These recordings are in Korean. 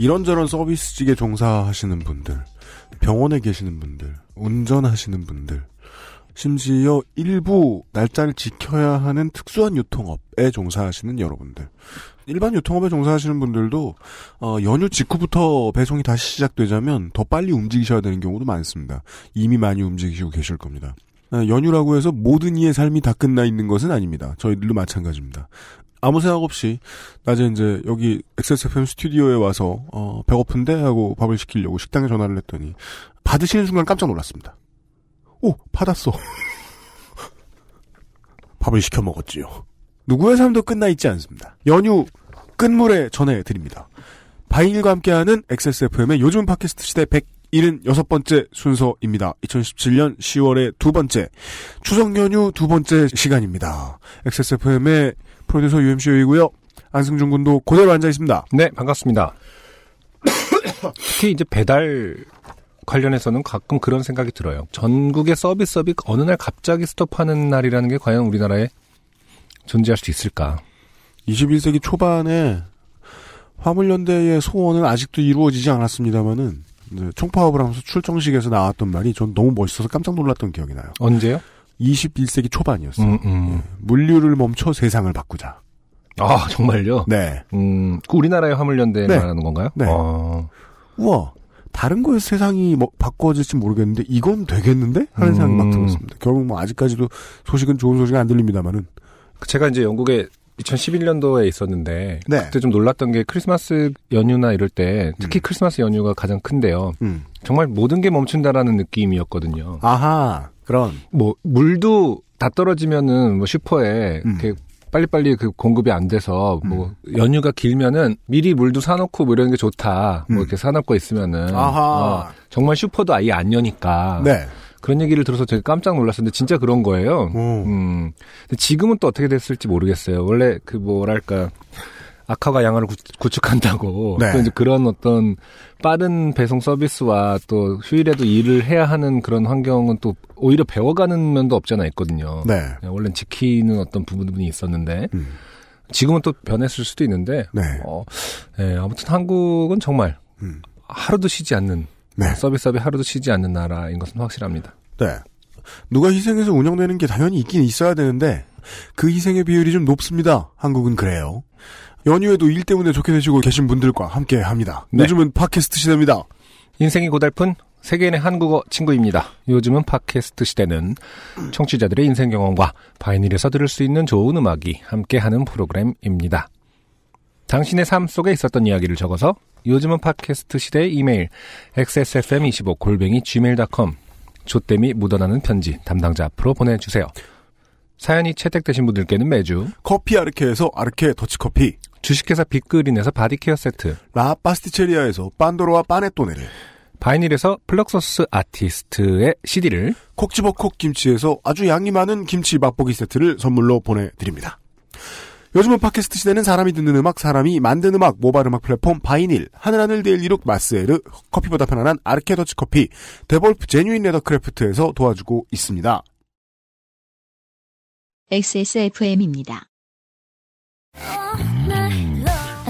이런저런 서비스직에 종사하시는 분들, 병원에 계시는 분들, 운전하시는 분들, 심지어 일부 날짜를 지켜야 하는 특수한 유통업에 종사하시는 여러분들. 일반 유통업에 종사하시는 분들도 어, 연휴 직후부터 배송이 다시 시작되자면 더 빨리 움직이셔야 되는 경우도 많습니다. 이미 많이 움직이시고 계실 겁니다. 아, 연휴라고 해서 모든 이의 삶이 다 끝나 있는 것은 아닙니다. 저희들도 마찬가지입니다. 아무 생각 없이 낮에 이제 여기 XSFM 스튜디오에 와서 어, 배고픈데 하고 밥을 시키려고 식당에 전화를 했더니 받으시는 순간 깜짝 놀랐습니다. 오 받았어. 밥을 시켜 먹었지요. 누구의 삶도 끝나 있지 않습니다. 연휴 끝물에 전해드립니다. 바인일과 함께하는 XSFM의 요즘 팟캐스트 시대 176번째 순서입니다. 2017년 10월의 두 번째 추석 연휴 두 번째 시간입니다. XSFM의 프로듀서 UMC이고요. 안승준 군도 그대로 앉아 있습니다. 네, 반갑습니다. 특히 이제 배달 관련해서는 가끔 그런 생각이 들어요. 전국의 서비스업이 어느 날 갑자기 스톱하는 날이라는 게 과연 우리나라에 존재할 수 있을까? 21세기 초반에 화물연대의 소원은 아직도 이루어지지 않았습니다만은 총파업을 하면서 출정식에서 나왔던 말이 전 너무 멋있어서 깜짝 놀랐던 기억이 나요. 언제요? 21세기 초반이었어요. 음, 음. 예, 물류를 멈춰 세상을 바꾸자. 아, 정말요? 네. 음, 그 우리나라의 화물연대 네. 말하는 건가요? 네. 어, 우와. 다른 거에서 세상이 뭐 바꿔질지 모르겠는데 이건 되겠는데 하는 생각이 막 음. 들었습니다. 결국 뭐 아직까지도 소식은 좋은 소식은 안 들립니다만은 제가 이제 영국에 2011년도에 있었는데 네. 그때 좀 놀랐던 게 크리스마스 연휴나 이럴 때 특히 음. 크리스마스 연휴가 가장 큰데요. 음. 정말 모든 게 멈춘다라는 느낌이었거든요. 아하 그런 뭐 물도 다 떨어지면은 뭐 슈퍼에 음. 이렇게 빨리빨리 그 공급이 안 돼서 뭐 연휴가 길면은 미리 물도 사놓고 뭐 이런 게 좋다. 음. 뭐 이렇게 사놓고 있으면은 아하 어, 정말 슈퍼도 아예 안 여니까 네. 그런 얘기를 들어서 되게 깜짝 놀랐었는데 진짜 그런 거예요. 오. 음. 근데 지금은 또 어떻게 됐을지 모르겠어요. 원래 그 뭐랄까 악화가 양화를 구- 구축한다고 네. 또 이제 그런 어떤 빠른 배송 서비스와 또 휴일에도 일을 해야 하는 그런 환경은 또 오히려 배워가는 면도 없잖아 있거든요. 네. 원래 지키는 어떤 부분이 있었는데 음. 지금은 또 변했을 수도 있는데 네. 어, 예, 아무튼 한국은 정말 음. 하루도 쉬지 않는 네. 서비스업이 하루도 쉬지 않는 나라인 것은 확실합니다. 네. 누가 희생해서 운영되는 게 당연히 있긴 있어야 되는데 그 희생의 비율이 좀 높습니다. 한국은 그래요. 연휴에도 일 때문에 좋게 되시고 계신 분들과 함께 합니다. 네. 요즘은 팟캐스트 시대입니다. 인생이 고달픈 세계인의 한국어 친구입니다. 요즘은 팟캐스트 시대는 청취자들의 인생 경험과 바이닐에서 들을 수 있는 좋은 음악이 함께하는 프로그램입니다. 당신의 삶 속에 있었던 이야기를 적어서 요즘은 팟캐스트 시대의 이메일 xsfm25 골뱅이 gmail.com 조땜이 묻어나는 편지 담당자 앞으로 보내주세요. 사연이 채택되신 분들께는 매주 커피 아르케에서 아르케 더치커피, 주식회사 빅그린에서 body care 세트 라 파스티체리아에서 pandoro와 panettone를, 바이닐에서 플럭서스 아티스트의 CD를 콕 집어 콕 김치에서 아주 양이 많은 김치 맛보기 세트를 선물로 보내드립니다. 요즘은 팟캐스트 시대는 사람이 듣는 음악, 사람이 만든 음악, 모바일 음악 플랫폼 바이닐, 하늘하늘 daily look 마스에르, 커피보다 편안한 아르케 더치 커피, 데볼프 제뉴인 레더크래프트에서 도와주고 있습니다. XSFM입니다.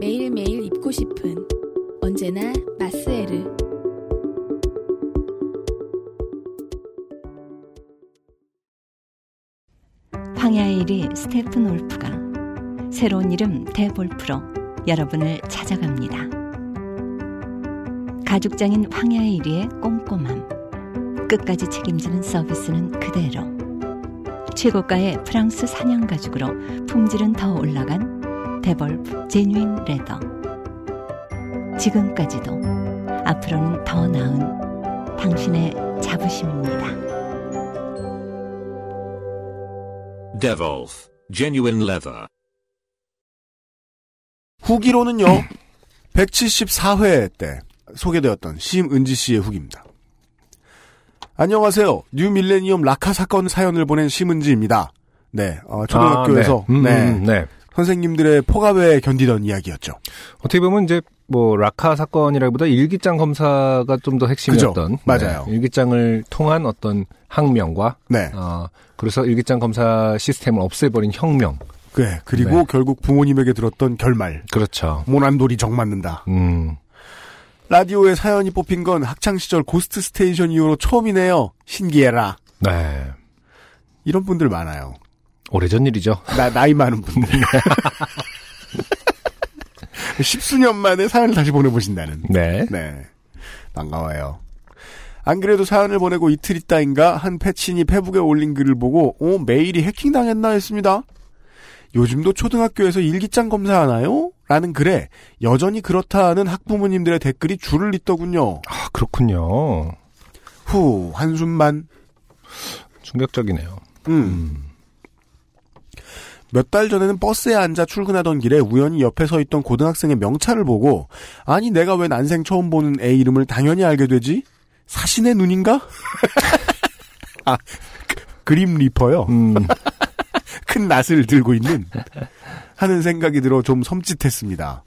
매일매일 입고 싶은 언제나 마스에르. 황야의 1위 스테픈 올프가 새로운 이름 대볼프로 여러분을 찾아갑니다. 가죽장인 황야의 1위의 꼼꼼함, 끝까지 책임지는 서비스는 그대로. 최고가의 프랑스 사냥 가죽으로 품질은 더 올라간 데볼프 제뉴인 레더. 지금까지도 앞으로는 더 나은 당신의 자부심입니다. Devolf Genuine Leather. 후기로는요. 174회 때 소개되었던 심은지 씨의 후기입니다. 안녕하세요. 뉴 밀레니엄 라카 사건 사연을 보낸 심은지입니다. 네, 어, 초등학교에서 아, 네. 음, 네, 음, 네. 선생님들의 폭압에 견디던 이야기였죠. 어떻게 보면 이제 뭐 라카 사건이라기보다 일기장 검사가 좀 더 핵심이었던 그죠. 맞아요. 네, 일기장을 통한 어떤 항명과 네, 어, 그래서 일기장 검사 시스템을 없애버린 혁명. 그래. 그리고 네. 결국 부모님에게 들었던 결말. 그렇죠. 모난돌이 정 맞는다. 음, 라디오에 사연이 뽑힌 건 학창시절 고스트 스테이션 이후로 처음이네요. 신기해라. 네. 이런 분들 많아요. 오래전 일이죠. 나, 나이 많은 분들. 십수년 만에 사연을 다시 보내보신다는. 네. 네. 반가워요. 안 그래도 사연을 보내고 이틀 있다인가 한 페친이 페북에 올린 글을 보고 어 메일이 해킹당했나 했습니다. 요즘도 초등학교에서 일기장 검사하나요? 라는 글에 여전히 그렇다는 학부모님들의 댓글이 줄을 잇더군요. 아, 그렇군요. 후 한숨만 충격적이네요. 음. 몇 달 전에는 버스에 앉아 출근하던 길에 우연히 옆에 서 있던 고등학생의 명찰을 보고 아니 내가 왜 난생 처음 보는 애 이름을 당연히 알게 되지? 사신의 눈인가? 아 그, 그림 리퍼요. 음, 큰 낫을 들고 있는 하는 생각이 들어 좀 섬찟했습니다.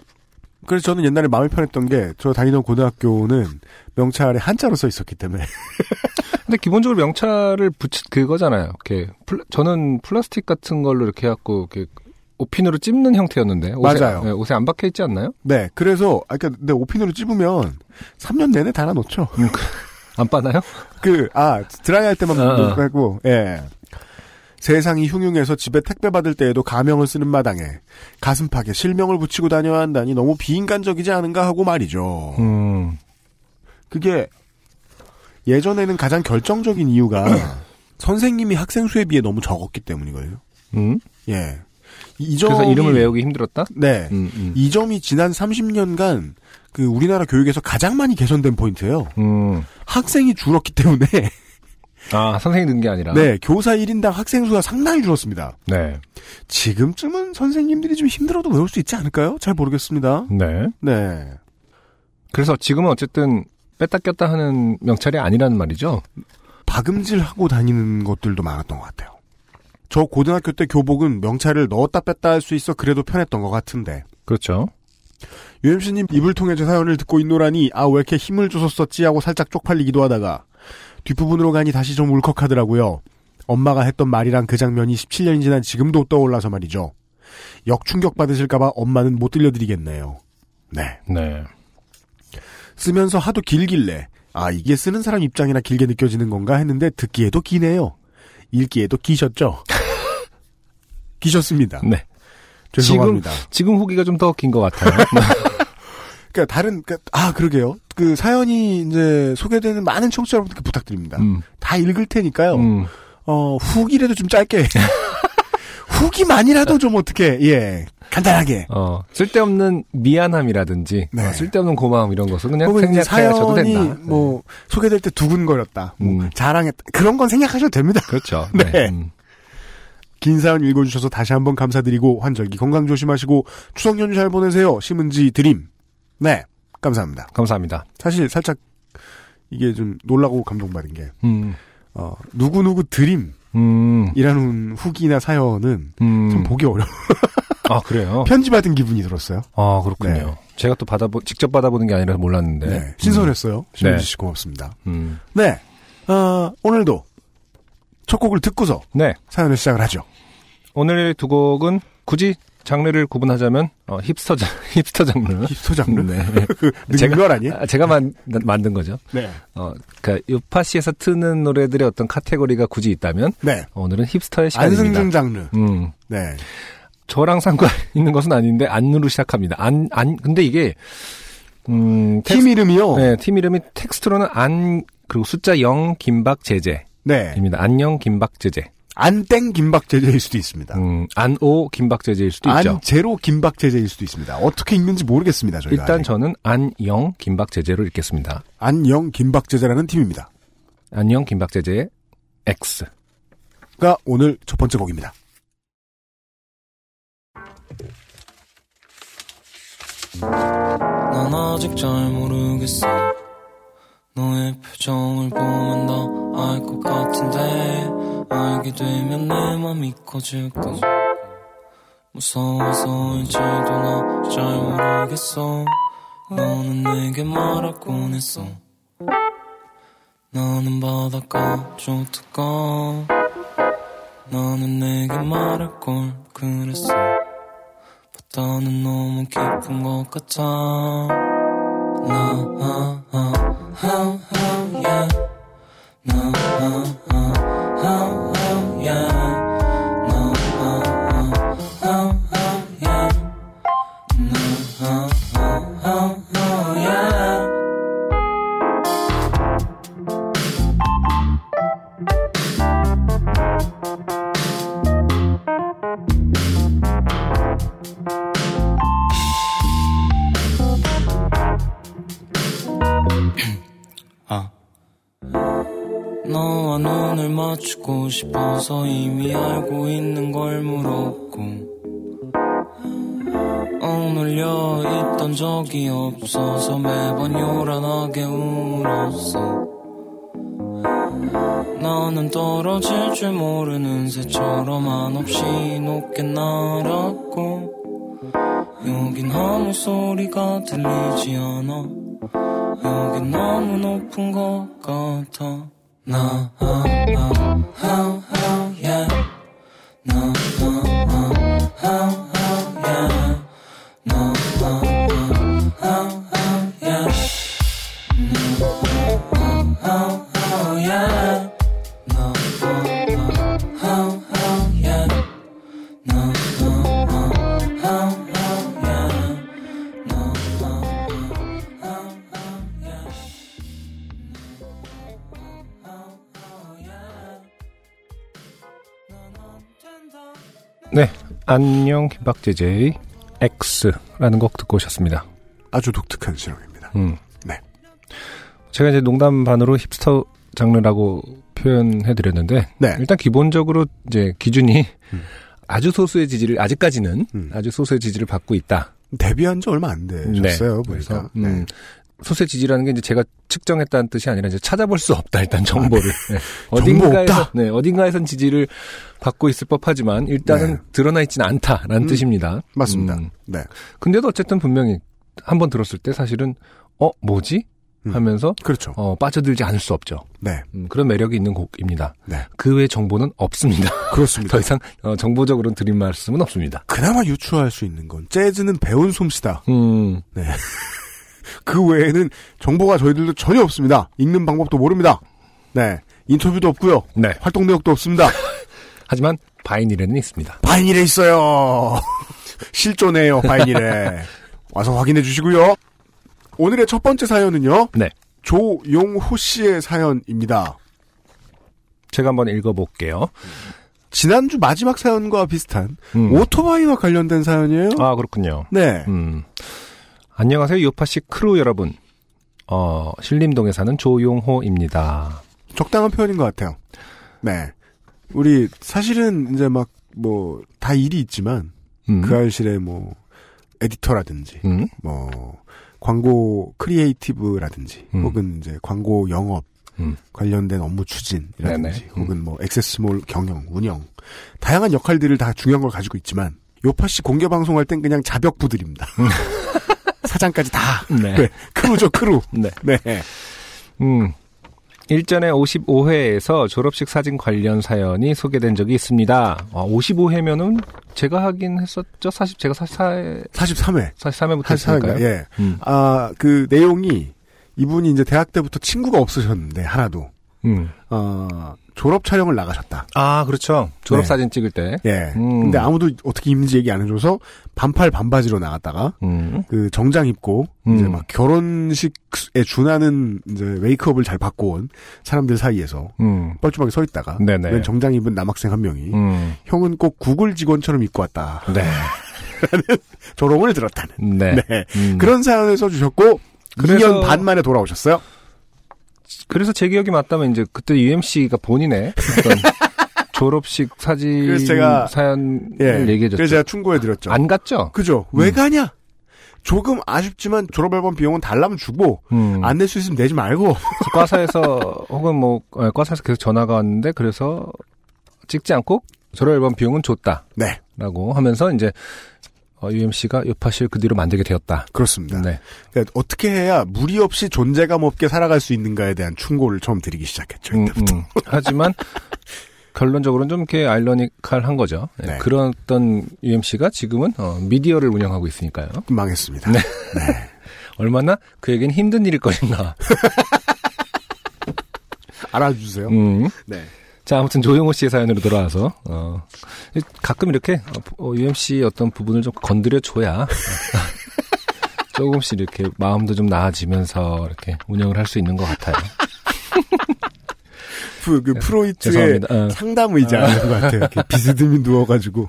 그래서 저는 옛날에 마음이 편했던 게 저 다니던 고등학교는 명찰에 한자로 써 있었기 때문에 근데 기본적으로 명찰을 붙이 그거잖아요. 이렇게 플라- 저는 플라스틱 같은 걸로 이렇게 해갖고 이렇게 오핀으로 찝는 형태였는데 옷에, 맞아요. 네, 옷에 안 박혀 있지 않나요? 네 그래서 아까 내 오핀으로 찝으면 3년 내내 달아 놓죠. 안 빠나요? 그, 아, 드라이 할 때만 어, 어. 빼고, 예. 세상이 흉흉해서 집에 택배 받을 때에도 가명을 쓰는 마당에 가슴팍에 실명을 붙이고 다녀야 한다니 너무 비인간적이지 않은가 하고 말이죠. 음, 그게 예전에는 가장 결정적인 이유가 선생님이 학생 수에 비해 너무 적었기 때문이거든요. 음. 예. 이 점이, 그래서 이름을 외우기 힘들었다? 네. 음, 음. 이 점이 지난 30년간 그 우리나라 교육에서 가장 많이 개선된 포인트예요. 음. 학생이 줄었기 때문에 아, 선생이 는게 아니라? 네, 교사 1인당 학생 수가 상당히 줄었습니다. 네. 지금쯤은 선생님들이 좀 힘들어도 외울 수 있지 않을까요? 잘 모르겠습니다. 네. 네. 그래서 지금은 어쨌든 뺐다 꼈다 하는 명찰이 아니라는 말이죠? 박음질하고 다니는 것들도 많았던 것 같아요. 저 고등학교 때 교복은 명찰을 넣었다 뺐다 할 수 있어 그래도 편했던 것 같은데. 그렇죠. UMC님 입을 통해 제 사연을 듣고 있노라니 아 왜 이렇게 힘을 줘서 썼지 하고 살짝 쪽팔리기도 하다가 뒷부분으로 가니 다시 좀 울컥하더라고요. 엄마가 했던 말이랑 그 장면이 17년이 지난 지금도 떠올라서 말이죠. 역충격 받으실까봐 엄마는 못 들려드리겠네요. 네. 네. 쓰면서 하도 길길래 아 이게 쓰는 사람 입장이나 길게 느껴지는 건가 했는데 듣기에도 기네요. 읽기에도 기셨죠? 기셨습니다. 네. 죄송합니다. 지금 후기가 좀 더 긴 것 같아요. 그러니까 다른 그러니까 아 그러게요. 그 사연이 이제 소개되는 많은 청취자 여러분들께 부탁드립니다. 음. 다 읽을 테니까요. 음. 어 후기라도 좀 짧게 후기만이라도 좀 어떻게 예 간단하게 어, 쓸데없는 미안함이라든지, 네. 어, 쓸데없는 고마움 이런 것은 그냥 생략하셔도 사연이 된다. 뭐 소개될 때 두근거렸다, 뭐 음. 자랑했다 그런 건 생략하셔도 됩니다. 그렇죠. 네. 음. 긴 사연 읽어주셔서 다시 한번 감사드리고 환절기 건강 조심하시고 추석 연휴 잘 보내세요. 심은지 드림. 네. 감사합니다. 감사합니다. 사실 살짝 이게 좀 놀라고 감동받은 게 음, 어, 누구누구 드림이라는 음, 후기나 사연은 음. 참 보기 어려워. 아, 그래요? 편지 받은 기분이 들었어요. 아, 그렇군요. 네. 제가 또 받아보, 직접 받아보는 게 아니라서 몰랐는데. 네. 신선했어요. 네. 심은지 씨 고맙습니다. 음. 네. 어, 오늘도 첫 곡을 듣고서 네. 사연을 시작을 하죠. 오늘 두 곡은 굳이 장르를 구분하자면, 어, 힙스터, 장, 힙스터 장르. 힙스터 장르? 네. 그, 제가- 능걸 아니에요? 아, 제가 만, 만든 거죠. 네. 어, 그니까, 요파시에서 트는 노래들의 어떤 카테고리가 굳이 있다면, 네. 오늘은 hipster의 시간입니다. 안승준 장르. 음. 네. 저랑 상관 있는 것은 아닌데, 안으로 시작합니다. 안, 안, 근데 이게, 음, 팀 이름이요? 네, 팀 이름이 텍스트로는 안, 그리고 숫자 0 김박제제입니다. 네. 안녕 김박제제. 안땡 김박제제일 수도 있습니다. 음, 안오 김박제제일 수도 있죠. 안 제로 김박제제일 수도 있습니다. 어떻게 읽는지 모르겠습니다. 저희가 일단 아직. 저는 안영 김박제제로 읽겠습니다. 안영 김박제제라는 팀입니다. 안녕 김박제제의 X. 가 오늘 첫 번째 곡입니다. 난 아직 잘 모르겠어 너의 표정을 보면 다알것 같은데 알게 되면 내 맘이 커질까? 무서워서일지도 나 잘 모르겠어. 너는 내게 말하곤 했어? 나는 바닷가 좋다가 나는 내게 말할 걸 그랬어. 바다는 너무 깊은 것 같아. 나 아, 아, 아, 아, yeah. 나 아, 아, 아, 아, yeah. 맞추고 싶어서 이미 알고 있는 걸 물었고 억눌려 있던 적이 없어서 매번 요란하게 울었어. 나는 떨어질 줄 모르는 새처럼 한없이 높게 날았고 여긴 아무 소리가 들리지 않아. 여긴 너무 높은 것 같아 나 아, 아, 아, 아, yeah. 나 네. 안녕 김박제제의 X라는 곡 듣고 오셨습니다. 아주 독특한 실험입니다. 음. 네. 제가 이제 농담 반으로 힙스터 장르라고 표현해드렸는데 네. 일단 기본적으로 이제 기준이 음. 아주 소수의 지지를 아직까지는 음. 아주 소수의 지지를 받고 있다. 데뷔한 지 얼마 안 되셨어요, 네. 보니까. 그래서 음, 소수의 지지라는 게 이제 제가 측정했다는 뜻이 아니라 이제 찾아볼 수 없다 일단 정보를 네. 어딘가에서 없다? 네 어딘가에선 지지를 받고 있을 법하지만 일단은 네. 드러나 있지는 않다라는 음, 뜻입니다. 맞습니다. 음, 네. 근데도 어쨌든 분명히 한 번 들었을 때 사실은 어 뭐지 음. 하면서 그렇죠. 어, 빠져들지 않을 수 없죠. 네. 음, 그런 매력이 있는 곡입니다. 네. 그외 정보는 없습니다. 그렇습니다. 더 이상 어, 정보적으로는 드릴 말씀은 없습니다. 그나마 유추할 수 있는 건 재즈는 배운 솜씨다. 음, 그 외에는 정보가 저희들도 전혀 없습니다. 읽는 방법도 모릅니다. 네. 인터뷰도 없고요. 네. 활동 내역도 없습니다. 하지만 바이닐에는 있습니다. 바이닐에 있어요. 실존해요, 바이닐에. 와서 확인해 주시고요. 오늘의 첫 번째 사연은요. 네. 조용호 씨의 사연입니다. 제가 한번 읽어볼게요. 지난주 마지막 사연과 비슷한 음. 오토바이와 관련된 사연이에요. 아 그렇군요. 네. 음. 안녕하세요 요파시 크루 여러분. 어 신림동에 사는 조용호입니다. 적당한 표현인 것 같아요. 네. 우리 사실은 이제 막 뭐 다 일이 있지만 음. 그 알실에 뭐 에디터라든지 음. 뭐 광고 creative라든지 음. 혹은 이제 광고 영업 음. 관련된 업무 추진이라든지. 음. 혹은 뭐 XS몰 경영, 운영 다양한 역할들을 다 중요한 걸 가지고 있지만 요파시 공개 방송할 땐 그냥 잡역부들입니다. 사장까지 다 네. 네, crew죠 crew. 네. 네. 음. 일전에 55회에서 졸업식 사진 관련 사연이 소개된 적이 있습니다. 어, 55회면은 제가 하긴 했었죠. 40, 제가 44회, 43회. 43회부터 한 했으니까요. 예. 음. 아, 그 내용이 이분이 이제 대학 때부터 친구가 없으셨는데 하나도 음. 어, 졸업 촬영을 나가셨다. 아, 그렇죠. 졸업 네. 사진 찍을 때. 예. 음. 근데 아무도 어떻게 입는지 얘기 안 해줘서 반팔 반바지로 나갔다가 음. 그 정장 입고 음. 이제 막 결혼식에 준하는 이제 웨이크업을 잘 받고 온 사람들 사이에서 음. 뻘쭘하게 서 있다가 네네. 웬 정장 입은 남학생 한 명이 음. 형은 꼭 구글 직원처럼 입고 왔다. 네. 조롱을 들었다는. 네. 네. 음. 그런 사연을 써주셨고 그래서- 2년 반 만에 돌아오셨어요. 그래서 제 기억이 맞다면 이제 그때 UMC가 본인의 어떤 졸업식 사진 그래서 제가- 사연을 예. 얘기해줬죠. 그래서 제가 충고해드렸죠. 안 갔죠? 그죠? 왜 가냐? 조금 아쉽지만 졸업앨범 비용은 달라면 주고 음. 안낼 수 있으면 내지 말고 과사에서 혹은 뭐 예, 과사에서 계속 전화가 왔는데 그래서 찍지 않고 졸업 앨범 비용은 줬다라고 네 하면서 이제 어, UMC가 요파실 그 뒤로 만들게 되었다. 그렇습니다. 네. 그러니까 어떻게 해야 무리 없이 존재감 없게 살아갈 수 있는가에 대한 충고를 처음 드리기 시작했죠. 음. 음. 하지만 결론적으로는 좀 이렇게 아이러니컬한 거죠. 예, 네. 그런 어떤 UMC가 지금은 어, 미디어를 운영하고 있으니까요. 망했습니다. 네. 얼마나 그에겐 힘든 일일 것인가. 알아주세요. 음. 네. 자, 아무튼 조용호 씨의 사연으로 돌아와서 어, 가끔 이렇게 어, UMC 어떤 부분을 좀 건드려 줘야 조금씩 이렇게 마음도 좀 나아지면서 이렇게 운영을 할 수 있는 것 같아요. 프, 그 프로이트의 죄송합니다. 어. 상담 의자 하는 것 같아요. 이렇게 비스듬히 누워가지고.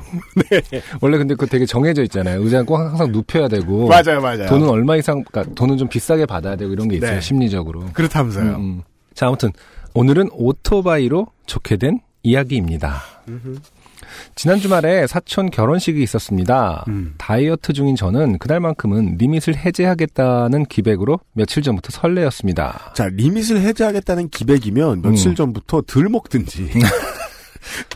원래 근데 그 되게 정해져 있잖아요. 의자는 꼭 항상 눕혀야 되고 맞아요, 맞아요. 돈은 얼마 이상, 그러니까 돈은 좀 비싸게 받아야 되고 이런 게 있어요. 네. 심리적으로. 그렇다면서요. 음, 음. 자, 아무튼 오늘은 오토바이로 좋게 된 이야기입니다. 지난 주말에 사촌 결혼식이 있었습니다. 음. 다이어트 중인 저는 그날만큼은 리밋을 해제하겠다는 기백으로 며칠 전부터 설레었습니다. 자, 리밋을 해제하겠다는 기백이면 며칠 음. 전부터 덜 먹든지.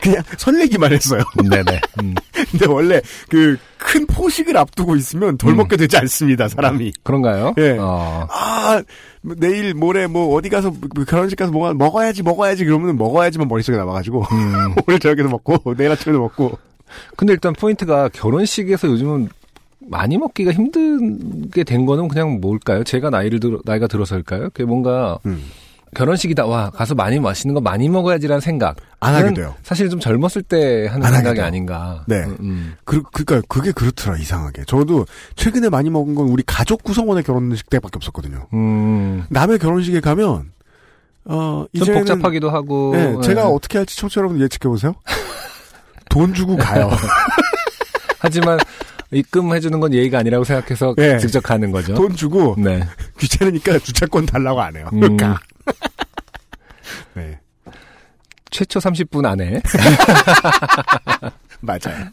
그냥 설레기만 했어요. 네네. 음, 근데 원래 그 큰 포식을 앞두고 있으면 덜 음. 먹게 되지 않습니다, 사람이. 그런가요? 예. 어, 아, 뭐 내일 모레 뭐 어디 가서 뭐 결혼식 가서 뭐 먹어야지 먹어야지 그러면 먹어야지만 머릿속에 남아가지고 음. 오늘 저녁에도 먹고 내일 아침에도 먹고 근데 일단 포인트가 결혼식에서 요즘은 많이 먹기가 힘들게 된 거는 그냥 뭘까요? 제가 나이를 들어, 나이가 들어서일까요? 그게 뭔가 음. 결혼식이다. 와, 가서 많이 맛있는 거 많이 먹어야지라는 생각. 안 하게 돼요. 사실 좀 젊었을 때 하는 생각이. 아닌가. 네. 음, 음. 그, 그니까 그게 그렇더라 이상하게 저도 최근에 많이 먹은 건 우리 가족 구성원의 결혼식 때밖에 없었거든요 음, 남의 결혼식에 가면 어좀 이제는 복잡하기도 하고. 네, 예. 제가 어떻게 할지 청취자 여러분 예측해 보세요 돈 주고 가요 하지만 입금해 주는 건 예의가 아니라고 생각해서 예. 직접 가는 거죠. 돈 주고 네. 귀찮으니까 주차권 달라고 안 해요 음. 가. 네 최초 30분 안에. 맞아요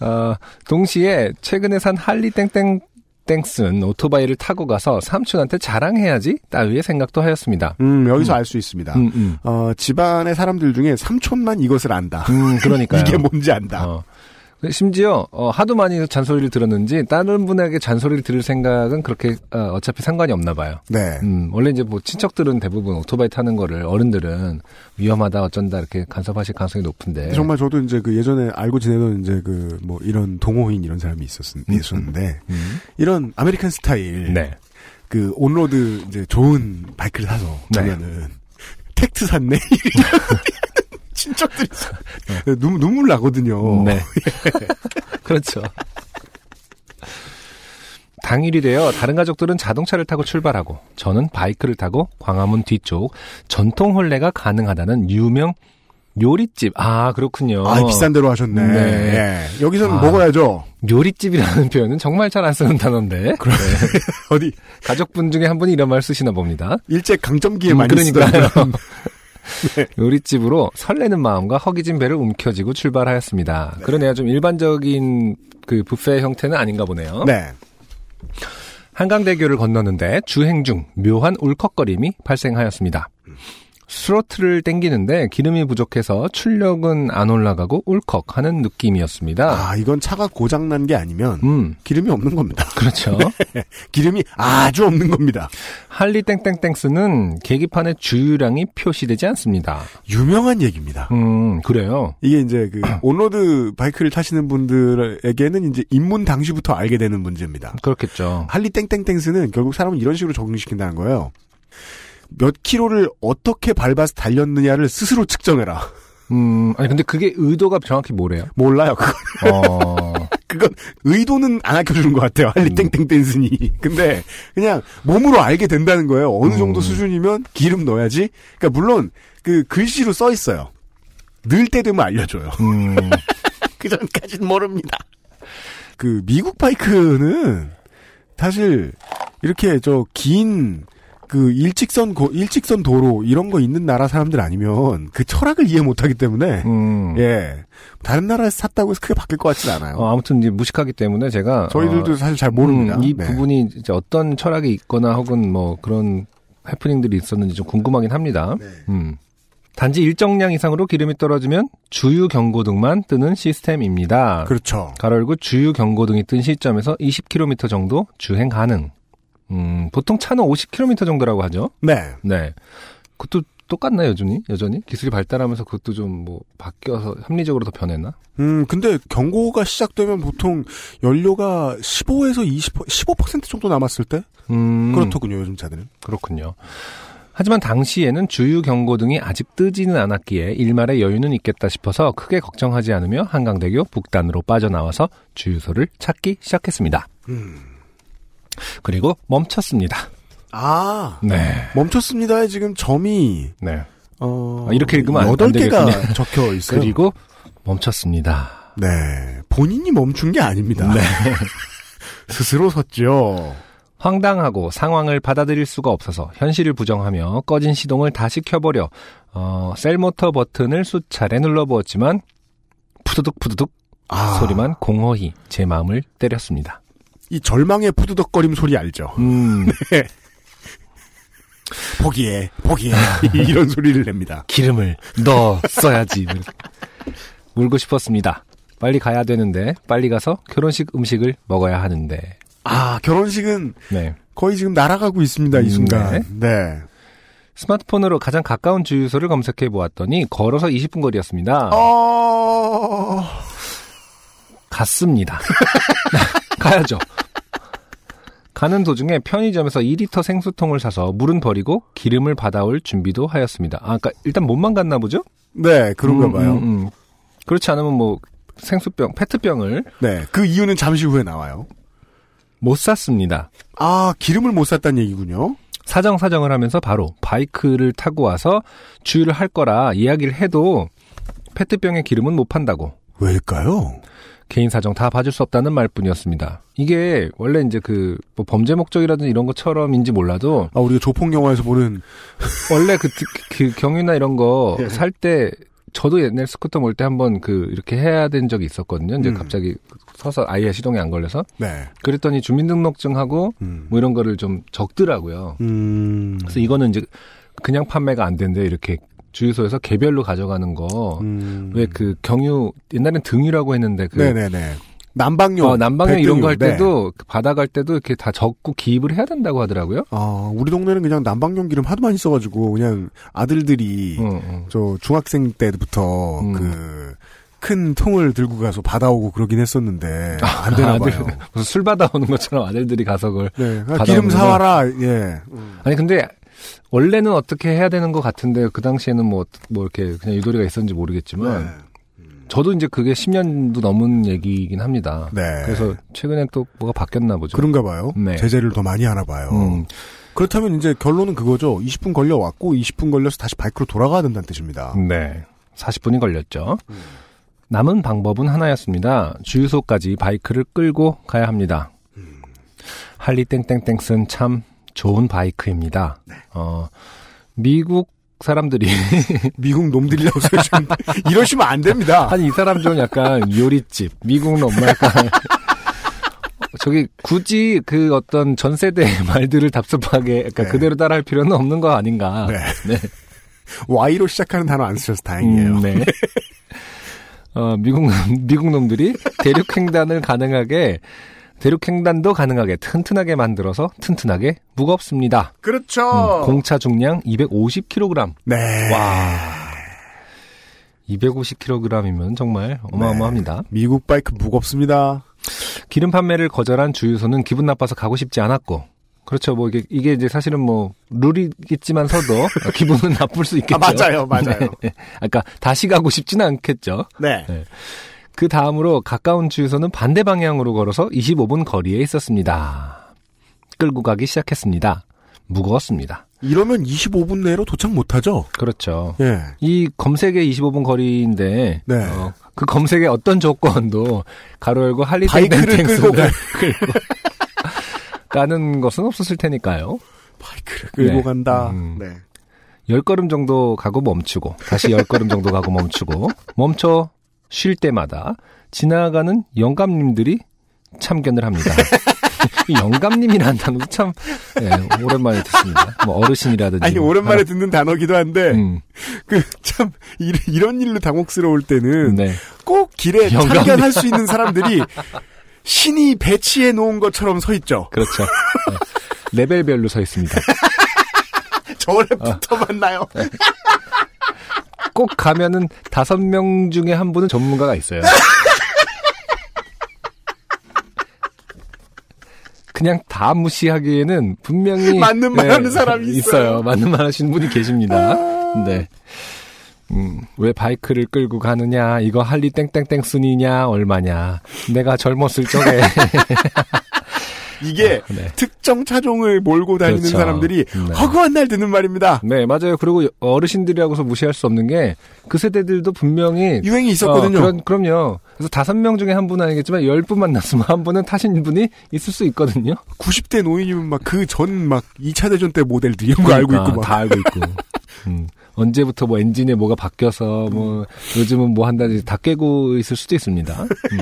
어, 동시에 최근에 산 할리 땡땡 땡슨 오토바이를 타고 가서 삼촌한테 자랑해야지 따위의 생각도 하였습니다. 음 여기서 알수 있습니다 음, 음. 어, 집안의 사람들 중에 삼촌만 이것을 안다. 음, 그러니까요. 이게 뭔지 안다. 어. 심지어 어, 하도 많이 잔소리를 들었는지 다른 분에게 잔소리를 들을 생각은 그렇게 어, 차피 상관이 없나 봐요. 네. 음, 원래 이제 뭐 친척들은 대부분 오토바이 타는 거를 어른들은 위험하다 어쩐다 이렇게 간섭하실 가능성이 높은데 정말 저도 이제 그 예전에 알고 지내던 이제 그 뭐 이런 동호인 이런 사람이 있었, 음, 있었는데 음. 이런 American 스타일 네. 그 on-road 이제 좋은 바이크를 사서 네. 가면은 텍트 샀네 친척들이. 네, 눈, 눈물 나거든요. 네. 그렇죠. 당일이 되어 다른 가족들은 자동차를 타고 출발하고 저는 바이크를 타고 광화문 뒤쪽 전통 혼례가 가능하다는 유명 요리집. 아, 그렇군요. 아 비싼 데로 하셨네. 네. 예. 여기서는 아. 먹어야죠. 요리집이라는 표현은 정말 잘 안 쓰는 단어인데. 네. 어디 가족분 중에 한 분이 이런 말 쓰시나 봅니다. 일제 강점기에 음, 많이 그러니까요. 쓰던 요리집으로 설레는 마음과 허기진 배를 움켜쥐고 출발하였습니다. 그러네요. 좀 일반적인 그 뷔페 형태는 아닌가 보네요. 네. 한강대교를 건너는데 주행 중 묘한 울컥거림이 발생하였습니다. 스로틀을 땡기는데 기름이 부족해서 출력은 안 올라가고 울컥 하는 느낌이었습니다. 아, 이건 차가 고장난 게 아니면 음, 기름이 없는 겁니다. 그렇죠. 기름이 아주 없는 겁니다. 할리 땡땡땡스는 계기판에 주유량이 표시되지 않습니다. 유명한 얘기입니다. 음, 그래요. 이게 이제 그 온로드 바이크를 타시는 분들에게는 이제 입문 당시부터 알게 되는 문제입니다. 그렇겠죠. 할리 땡땡땡스는 결국 사람을 이런 식으로 적응시킨다는 거예요. 몇 킬로를 어떻게 밟아서 달렸느냐를 스스로 측정해라. 음, 아니 근데 그게 의도가 정확히 뭐래요? 몰라요. 그건, 어, 그건 의도는 안 알려주는 것 같아요. 할리 음. 땡땡땡스니. 근데 그냥 몸으로 알게 된다는 거예요. 어느 정도 음. 수준이면 기름 넣어야지. 그러니까 물론 그 글씨로 써 있어요. 늘 때 되면 알려줘요. 음, 그 전까지는 모릅니다. 그 미국 바이크는 사실 이렇게 저 긴 그 일직선 고, 일직선 도로 이런 거 있는 나라 사람들 아니면 그 철학을 이해 못하기 때문에 음. 예 다른 나라에서 샀다고 해서 크게 바뀔 것 같진 않아요. 어, 아무튼 이제 무식하기 때문에 제가 저희들도 어, 사실 잘 모릅니다. 음, 이 네. 부분이 이제 어떤 철학이 있거나 혹은 뭐 그런 해프닝들이 있었는지 좀 궁금하긴 합니다. 네. 음. 단지 일정량 이상으로 기름이 떨어지면 주유 경고등만 뜨는 시스템입니다. 그렇죠. 가로 열고 주유 경고등이 뜬 시점에서 20km 정도 주행 가능. 음, 보통 차는 50km 정도라고 하죠. 네. 네. 그것도 똑같나요, 여전히? 여전히? 기술이 발달하면서 그것도 좀 뭐 바뀌어서 합리적으로 더 변했나? 음 근데 경고가 시작되면 보통 연료가 15에서 20 15% 정도 남았을 때 음. 그렇더군요 요즘 차들은. 그렇군요. 하지만 당시에는 주유 경고 등이 아직 뜨지는 않았기에 일말의 여유는 있겠다 싶어서 크게 걱정하지 않으며 한강대교 북단으로 빠져나와서 주유소를 찾기 시작했습니다. 음. 그리고 멈췄습니다. 아 네. 멈췄습니다에 지금 점이 네. 어, 아, 이렇게 읽으면 안- 안 여덟 개가 되겠군요. 적혀 있어요. 그리고 멈췄습니다. 네. 본인이 멈춘 게 아닙니다. 네. 스스로 섰죠. 황당하고 상황을 받아들일 수가 없어서 현실을 부정하며 꺼진 시동을 다시 켜버려 어, 셀모터 버튼을 수차례 눌러보았지만 푸드득 푸드득 아, 소리만 공허히 제 마음을 때렸습니다. 이 절망의 푸드덕거림 소리 알죠? 음, 포기해, 포기해. 이런 소리를 냅니다. 기름을 넣었어야지. 울고 싶었습니다. 빨리 가야 되는데 빨리 가서 결혼식 음식을 먹어야 하는데. 아, 결혼식은 네. 거의 지금 날아가고 있습니다, 이 음, 순간. 네. 스마트폰으로 가장 가까운 주유소를 검색해 보았더니 걸어서 20분 거리였습니다. 어, 갔습니다. 가야죠. 가는 도중에 편의점에서 2리터 생수통을 사서 물은 버리고 기름을 받아올 준비도 하였습니다. 아, 그러니까 일단 몸만 갔나 보죠? 네, 그런가 음, 봐요. 음, 음. 그렇지 않으면 뭐 생수병, 페트병을 네. 그 이유는 잠시 후에 나와요. 못 샀습니다. 아, 기름을 못 샀다는 얘기군요. 사정사정을 하면서 바로 바이크를 타고 와서 주유를 할 거라 이야기를 해도 페트병에 기름은 못 판다고 왜일까요? 개인 사정 다 봐줄 수 없다는 말뿐이었습니다. 이게 원래 이제 그 뭐 범죄 목적이라든지 이런 것처럼인지 몰라도 아, 우리가 조폭 영화에서 보는 원래 그, 그 경유나 이런 거 예. 살때 저도 옛날 스쿠터 몰 때 한번 그 이렇게 해야 된 적이 있었거든요. 이제 음. 갑자기 서서 아예 시동이 안 걸려서 네. 그랬더니 주민등록증하고 음. 뭐 이런 거를 좀 적더라고요. 음. 그래서 이거는 이제 그냥 판매가 안 된대 이렇게 주유소에서 개별로 가져가는 거. 음. 왜그 경유 옛날엔 등유라고 했는데 그 네네네. 난방용. 어, 난방용 이런 거할 백등유, 네. 때도 그 받아갈 때도 이렇게 다 적고 기입을 해야 된다고 하더라고요. 아, 우리 동네는 그냥 난방용 기름 하도 많이 써가지고, 그냥 아들들이, 응, 응. 저, 중학생 때부터, 음. 그, 큰 통을 들고 가서 받아오고 그러긴 했었는데, 안 되나 아들, 봐요. 술 받아오는 것처럼 아들들이 가서 그걸 네. 아. 기름 사와라, 예. 아니 근데 원래는 어떻게 해야 되는 것 같은데 그 당시에는 뭐, 뭐 이렇게 그냥 유도리가 있었는지 모르겠지만 네. 저도 이제 그게 10년도 넘은 얘기이긴 합니다. 네. 그래서 최근에 또 뭐가 바뀌었나 보죠. 그런가 봐요. 네. 제재를 더 많이 하나 봐요. 음, 그렇다면 이제 결론은 그거죠. 20분 걸려 왔고, 20분 걸려서 다시 바이크로 돌아가야 된다는 뜻입니다. 네. 40분이 걸렸죠. 남은 방법은 하나였습니다. 주유소까지 바이크를 끌고 가야 합니다. 할리 땡땡땡스는 참 좋은 바이크입니다. 어, 미국 사람들이 미국 놈들이라고 써주면 이러시면 안 됩니다. 아니 이 사람 좀 약간 요리집 미국 놈 약간 저기 굳이 그 어떤 전 세대의 말들을 답답하게 그러니까 네. 그대로 따라할 필요는 없는 거 아닌가. 네. 네. Y로 시작하는 단어 안 쓰셔서 다행이에요. 음, 네. 어, 미국, 미국 놈들이 대륙 횡단을 가능하게, 대륙횡단도 가능하게 튼튼하게 만들어서 튼튼하게 무겁습니다. 그렇죠. 음, 공차 중량 250kg. 네. 와. 250kg이면 정말 어마어마합니다. 미국 바이크 무겁습니다. 기름 판매를 거절한 주유소는 기분 나빠서 가고 싶지 않았고, 그렇죠. 뭐 이게, 이게 이제 사실은 뭐 룰이겠지만서도 기분은 나쁠 수 있겠죠. 아, 맞아요, 맞아요. 네. 아까 다시 가고 싶지는 않겠죠. 네. 그 다음으로 가까운 주유소는 반대 방향으로 걸어서 25분 거리에 있었습니다. 끌고 가기 시작했습니다. 무거웠습니다. 이러면 25분 내로 도착 못하죠? 그렇죠. 예. 이 검색의 25분 거리인데 네. 어, 그 검색의 어떤 조건도 가로 열고 할리 바이크를 끌고 가- 끌고 가는 것은 없었을 테니까요. 바이크를 끌고 네. 간다. 음. 네. 열 걸음 정도 가고 멈추고 다시 열 걸음 정도 가고 멈추고 멈춰 쉴 때마다 지나가는 영감님들이 참견을 합니다. 이 영감님이라는 단어도 참 예, 오랜만에 듣습니다. 뭐 어르신이라든지 아니 오랜만에 듣는 단어기도 한데 음, 그참 이런 일로 당혹스러울 때는 네. 꼭 길에 영감님. 참견할 수 있는 사람들이 신이 배치해 놓은 것처럼 서 있죠. 그렇죠. 네. 레벨별로 서 있습니다. 저래 어. 붙어 만나요. 꼭 가면은 다섯 명 중에 한 분은 전문가가 있어요. 그냥 다 무시하기에는 분명히 맞는 말 네, 하는 사람이 있어요. 맞는 말 하시는 분이 계십니다. 네. 음, 왜 바이크를 끌고 가느냐, 이거 할리 땡땡땡 순이냐, 얼마냐. 내가 젊었을 적에. 이게 아, 네. 특정 차종을 몰고 다니는 그렇죠. 사람들이 네. 허구한 날 듣는 말입니다. 네, 맞아요. 그리고 어르신들이라고서 무시할 수 없는 게 그 세대들도 분명히 유행이 있었거든요. 어, 그런, 그럼요. 그래서 다섯 명 중에 한 분은 아니겠지만 열 분 만났으면 한 분은 타신 분이 있을 수 있거든요. 90대 노인이면 막 그 전 막 2차 대전 때 모델들 이런 거 알고 그러니까 있고 막. 다 알고 있고. 음, 언제부터 뭐 엔진에 뭐가 바뀌어서 뭐 요즘은 뭐 한다든지 다 깨고 있을 수도 있습니다. 음.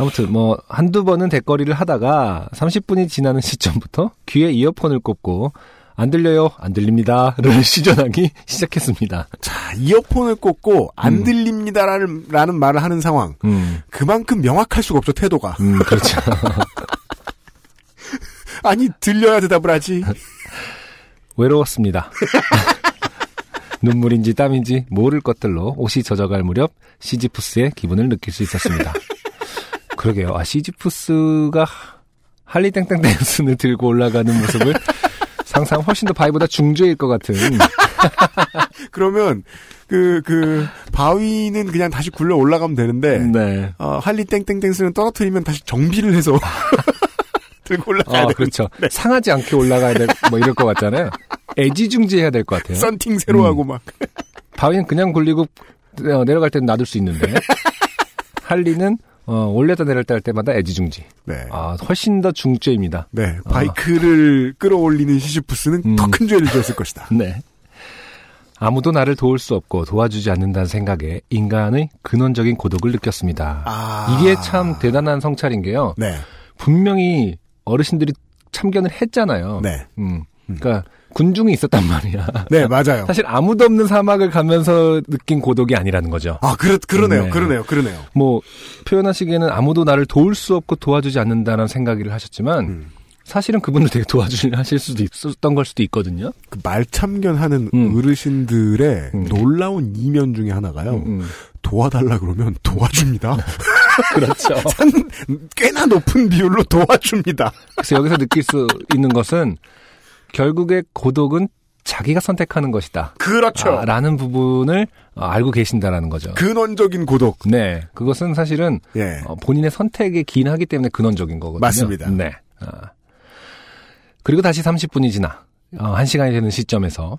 아무튼 뭐 한두 번은 대거리를 하다가 30분이 지나는 시점부터 귀에 이어폰을 꽂고 안 들려요, 안 들립니다를 시전하기 시작했습니다. 자, 이어폰을 꽂고 안 음. 들립니다라는 라는 말을 하는 상황. 음, 그만큼 명확할 수가 없죠, 태도가. 음, 그렇죠. 아니, 들려야 대답을 하지. 외로웠습니다. 눈물인지 땀인지 모를 것들로 옷이 젖어갈 무렵 시지푸스의 기분을 느낄 수 있었습니다. 그러게요. 아, 시지푸스가 할리 땡땡땡슨을 들고 올라가는 모습을 상상 훨씬 더 바위보다 중조일 것 같은. 그러면 그, 그, 바위는 그냥 다시 굴러 올라가면 되는데, 네. 어, 할리 땡땡땡스는 떨어뜨리면 다시 정비를 해서 들고 올라가야 아, 돼. 그렇죠. 상하지 않게 올라가야 될, 뭐 이럴 것 같잖아요. 애지중지해야 될 것 같아요. 썬팅 새로 음. 하고 막. 바위는 그냥 굴리고 어, 내려갈 때는 놔둘 수 있는데 할리는 어, 올렸다 내렸다 할 때마다 애지중지. 네. 아, 훨씬 더 중죄입니다. 네. 바이크를 끌어올리는 시시푸스는 음. 더큰 죄를 지었을 것이다. 네. 아무도 나를 도울 수 없고 도와주지 않는다는 생각에 인간의 근원적인 고독을 느꼈습니다. 아. 이게 참 대단한 성찰인 게요. 네. 분명히 어르신들이 참견을 했잖아요. 네. 음. 그러니까 군중이 있었단 말이야. 네, 맞아요. 사실 아무도 없는 사막을 가면서 느낀 고독이 아니라는 거죠. 아, 그러, 그러네요. 네. 그러네요. 그러네요. 뭐 표현하시기에는 아무도 나를 도울 수 없고 도와주지 않는다는 생각을 하셨지만 음. 사실은 그분들 되게 도와주려 하실 수도 있었던 걸 수도 있거든요. 그 말참견하는 음. 어르신들의 음. 놀라운 이면 중에 하나가요. 음, 음. 도와달라 그러면 도와줍니다. 그렇죠. 한 꽤나 높은 비율로 도와줍니다. 그래서 여기서 느낄 수 있는 것은 결국에 고독은 자기가 선택하는 것이다. 그렇죠. 아, 라는 부분을 어, 알고 계신다라는 거죠. 근원적인 고독. 네, 그것은 사실은 예. 어, 본인의 선택에 기인하기 때문에 근원적인 거거든요. 맞습니다. 네. 아. 그리고 다시 30분이 지나 어, 1시간이 되는 시점에서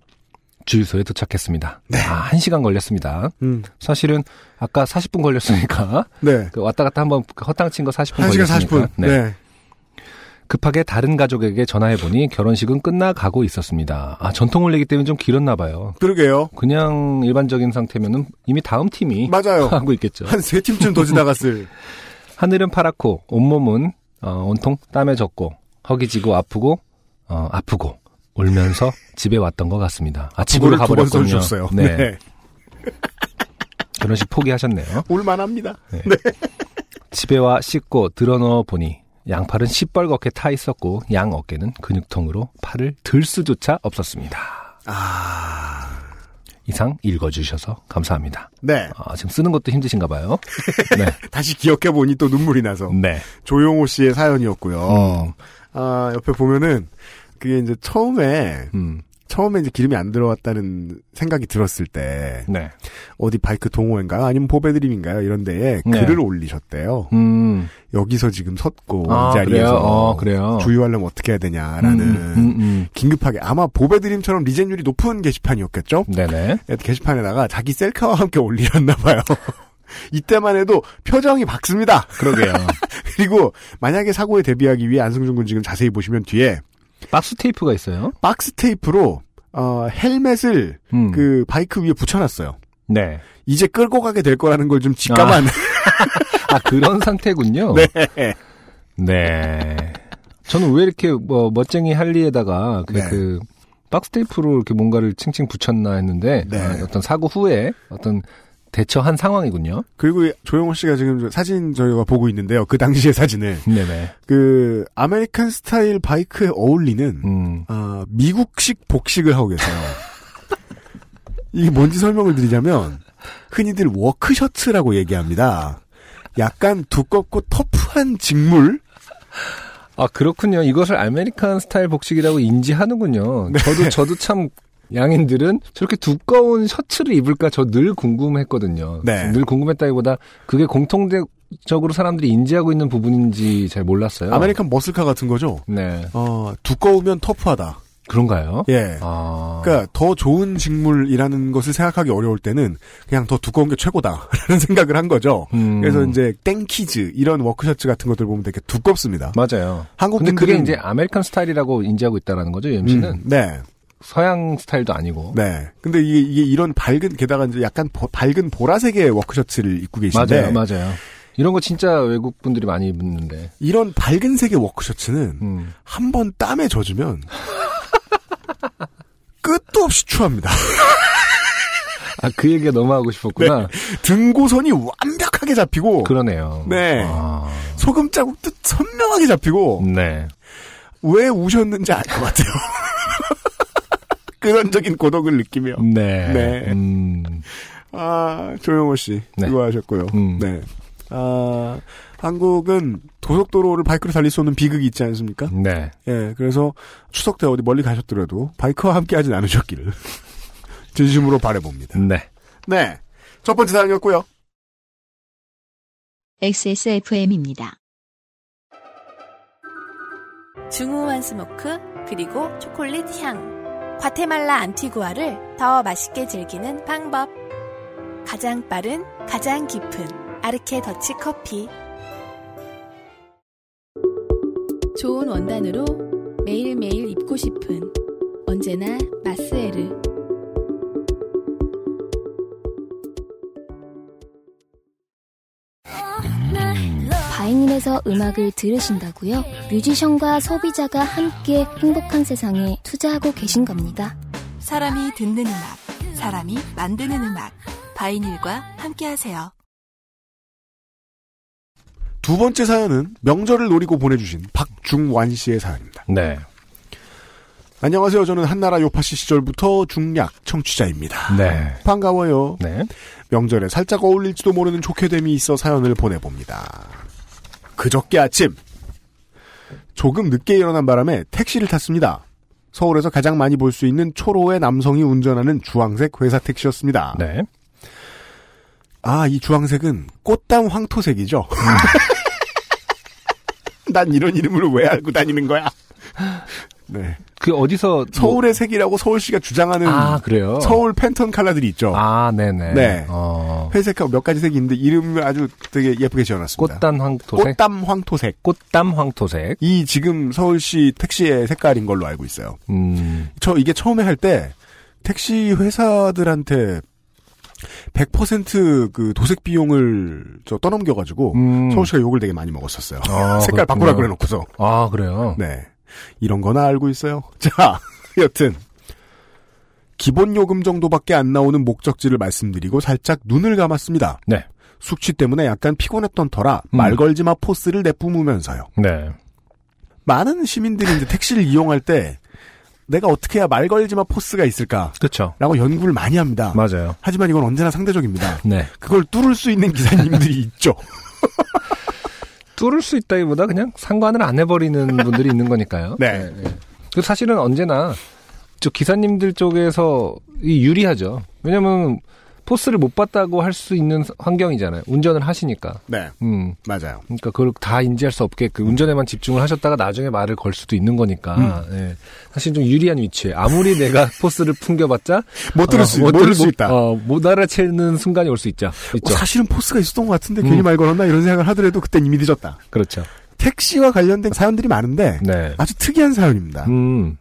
주유소에 도착했습니다. 네. 아, 1시간 걸렸습니다. 음. 사실은 아까 40분 걸렸으니까 네. 그 왔다 갔다 한번 헛땅 친거 40분 1시간 걸렸으니까 40분. 네. 네. 급하게 다른 가족에게 전화해 보니 결혼식은 끝나가고 있었습니다. 아, 전통 올리기 때문에 좀 길었나 봐요. 그러게요. 그냥 일반적인 상태면은 이미 다음 팀이 맞아요. 하고 있겠죠. 한 세 팀쯤 더 지나갔을. 하늘은 파랗고 온몸은 어, 온통 땀에 젖고 허기지고 아프고 어, 아프고 울면서 집에 왔던 것 같습니다. 아, 집으로 가버렸군요. 네. 네. 결혼식 포기하셨네요. 올만합니다. 집에 와 씻고 드러넣어 보니 양팔은 시뻘겋게 타 있었고 양 어깨는 근육통으로 팔을 들 수조차 없었습니다. 아, 이상 읽어주셔서 감사합니다. 네. 아, 지금 쓰는 것도 힘드신가 봐요. 네. 다시 기억해 보니 또 눈물이 나서. 네. 조용호 씨의 사연이었고요. 음. 아, 옆에 보면은, 그게 이제 처음에, 음. 처음에 이제 기름이 안 들어왔다는 생각이 들었을 때, 네. 어디 바이크 동호회인가요? 아니면 보배드림인가요? 이런 데에 네. 글을 올리셨대요. 음. 여기서 지금 섰고, 아, 이 자리에서. 그래요? 어, 그래요? 주의하려면 어떻게 해야 되냐라는. 음, 음, 음. 긴급하게, 아마 보배드림처럼 리젠율이 높은 게시판이었겠죠? 네네. 게시판에다가 자기 셀카와 함께 올리셨나 봐요. 이때만 해도 표정이 밝습니다. 그러게요. 그리고 만약에 사고에 대비하기 위해 안승준 군 지금 자세히 보시면 뒤에 박스 테이프가 있어요. 박스 테이프로 어, 헬멧을 음. 그 바이크 위에 붙여놨어요. 네. 이제 끌고 가게 될 거라는 걸 좀 직감한. 아, 그런 상태군요. 네. 네. 저는 왜 이렇게 뭐 멋쟁이 할리에다가 그, 네. 그 박스 테이프로 이렇게 뭔가를 칭칭 붙였나 했는데 네. 아, 어떤 사고 후에 어떤 대처한 상황이군요. 그리고 이 조영호 씨가 지금 저 사진 저희가 보고 있는데요. 그 당시의 사진을 네네. 그 American 스타일 바이크에 어울리는 음. 어, 미국식 복식을 하고 계세요. 이게 뭔지 설명을 드리자면 흔히들 워크셔츠라고 얘기합니다. 약간 두껍고 터프한 직물 아 그렇군요. 이것을 American 스타일 복식이라고 인지하는군요. 네. 저도 저도 참 양인들은 저렇게 두꺼운 셔츠를 입을까 저 늘 궁금했거든요. 네. 늘 궁금했다기보다 그게 공통적으로 사람들이 인지하고 있는 부분인지 잘 몰랐어요. American muscle car 같은 거죠. 네 어, 두꺼우면 터프하다. 그런가요? 예. 아 그러니까 더 좋은 직물이라는 것을 생각하기 어려울 때는 그냥 더 두꺼운 게 최고다라는 생각을 한 거죠. 음. 그래서 이제 Dickies 이런 워크셔츠 같은 것들 보면 되게 두껍습니다. 맞아요. 한국 근데 그게 이제 American 스타일이라고 인지하고 있다라는 거죠, UMC는. 음, 네, 서양 스타일도 아니고. 네. 근데 이게, 이게 이런 밝은 게다가 이제 약간 보- 밝은 보라색의 워크셔츠를 입고 계신데 맞아요, 맞아요. 이런 거 진짜 외국 분들이 많이 입는데. 이런 밝은 색의 워크셔츠는 음. 한번 땀에 젖으면 끝도 없이 추합니다. 아, 그 얘기가 너무 하고 싶었구나. 등고선이 완벽하게 잡히고 그러네요. 네. 아, 소금 자국도 선명하게 잡히고 네. 왜 우셨는지 알 것 같아요. 근원적인 고독을 느끼며. 네. 네. 음, 아, 조영호 씨. 네. 수고하셨고요. 음. 네. 아, 한국은 고속도로를 바이크로 달릴 수 없는 비극이 있지 않습니까? 네. 예, 그래서 추석 때 어디 멀리 가셨더라도 바이크와 함께 하진 않으셨기를. 진심으로 바라봅니다. 네. 네. 첫 번째 사연이었고요. XSFM입니다. 중후한 스모크 그리고 초콜릿 향. 과테말라 안티구아를 더 맛있게 즐기는 방법. 가장 빠른, 가장 깊은 아르케 더치 커피. 좋은 원단으로 매일매일 입고 싶은 언제나 마스에르. 바이닐에서 음악을 들으신다고요? 뮤지션과 소비자가 함께 행복한 세상에 투자하고 계신 겁니다. 사람이 듣는 음악, 사람이 만드는 음악. 바이닐과 함께하세요. 두 번째 사연은 명절을 노리고 보내주신 박중완 씨의 사연입니다. 네. 안녕하세요. 저는 한나라 요파시 시절부터 중략 청취자입니다. 네. 반가워요. 네. 명절에 살짝 어울릴지도 모르는 좋게 됨이 있어 사연을 보내봅니다. 그저께 아침 조금 늦게 일어난 바람에 택시를 탔습니다. 서울에서 가장 많이 볼 수 있는 초로의 남성이 운전하는 주황색 회사 택시였습니다. 네. 아, 이 주황색은 꽃담 황토색이죠? 난 이런 이름을 왜 알고 다니는 거야? 네. 그 어디서 서울의 색이라고 서울시가 주장하는 뭐... 아 그래요? 서울 팬톤 컬러들이 있죠. 아 네네. 네. 어... 회색하고 몇 가지 색이 있는데 이름을 아주 되게 예쁘게 지어놨습니다. 꽃단 황토색. 꽃담 황토색. 꽃담 황토색. 이 지금 서울시 택시의 색깔인 걸로 알고 있어요. 음. 저 이게 처음에 할 때 택시 회사들한테 100%그 도색 비용을 저 떠넘겨가지고 음. 서울시가 욕을 되게 많이 먹었었어요. 아, 색깔. 바꾸라 그래놓고서. 아, 그래요? 네. 이런 거나 알고 있어요. 자, 여튼. 기본 요금 정도밖에 안 나오는 목적지를 말씀드리고 살짝 눈을 감았습니다. 네. 숙취 때문에 약간 피곤했던 터라 음. 말 걸지 마 포스를 내뿜으면서요. 네. 많은 시민들이 이제 택시를 이용할 때 내가 어떻게 해야 말 걸지 마 포스가 있을까? 그쵸. 라고 연구를 많이 합니다. 맞아요. 하지만 이건 언제나 상대적입니다. 네. 그걸 뚫을 수 있는 기사님들이 있죠. 뚫을 수 있다기보다 그냥 상관을 안 해버리는 분들이 있는 거니까요. 네. 그 사실은 언제나 저 기사님들 쪽에서 이 유리하죠. 왜냐면 포스를 못 봤다고 할 수 있는 환경이잖아요. 운전을 하시니까. 네, 음. 맞아요. 그러니까 그걸 다 인지할 수 없게끔 운전에만 집중을 하셨다가 나중에 말을 걸 수도 있는 거니까. 음. 예. 사실 좀 유리한 위치에 아무리 내가 포스를 풍겨봤자 못 들을 수, 못못 들을 들- 수 못- 있다. 어, 못 알아채는 순간이 올 수 있죠. 있죠. 어, 사실은 포스가 있었던 것 같은데 음. 괜히 말 걸었나 이런 생각을 하더라도 그땐 이미 늦었다. 그렇죠. 택시와 관련된 사연들이 많은데 네. 아주 특이한 사연입니다. 음.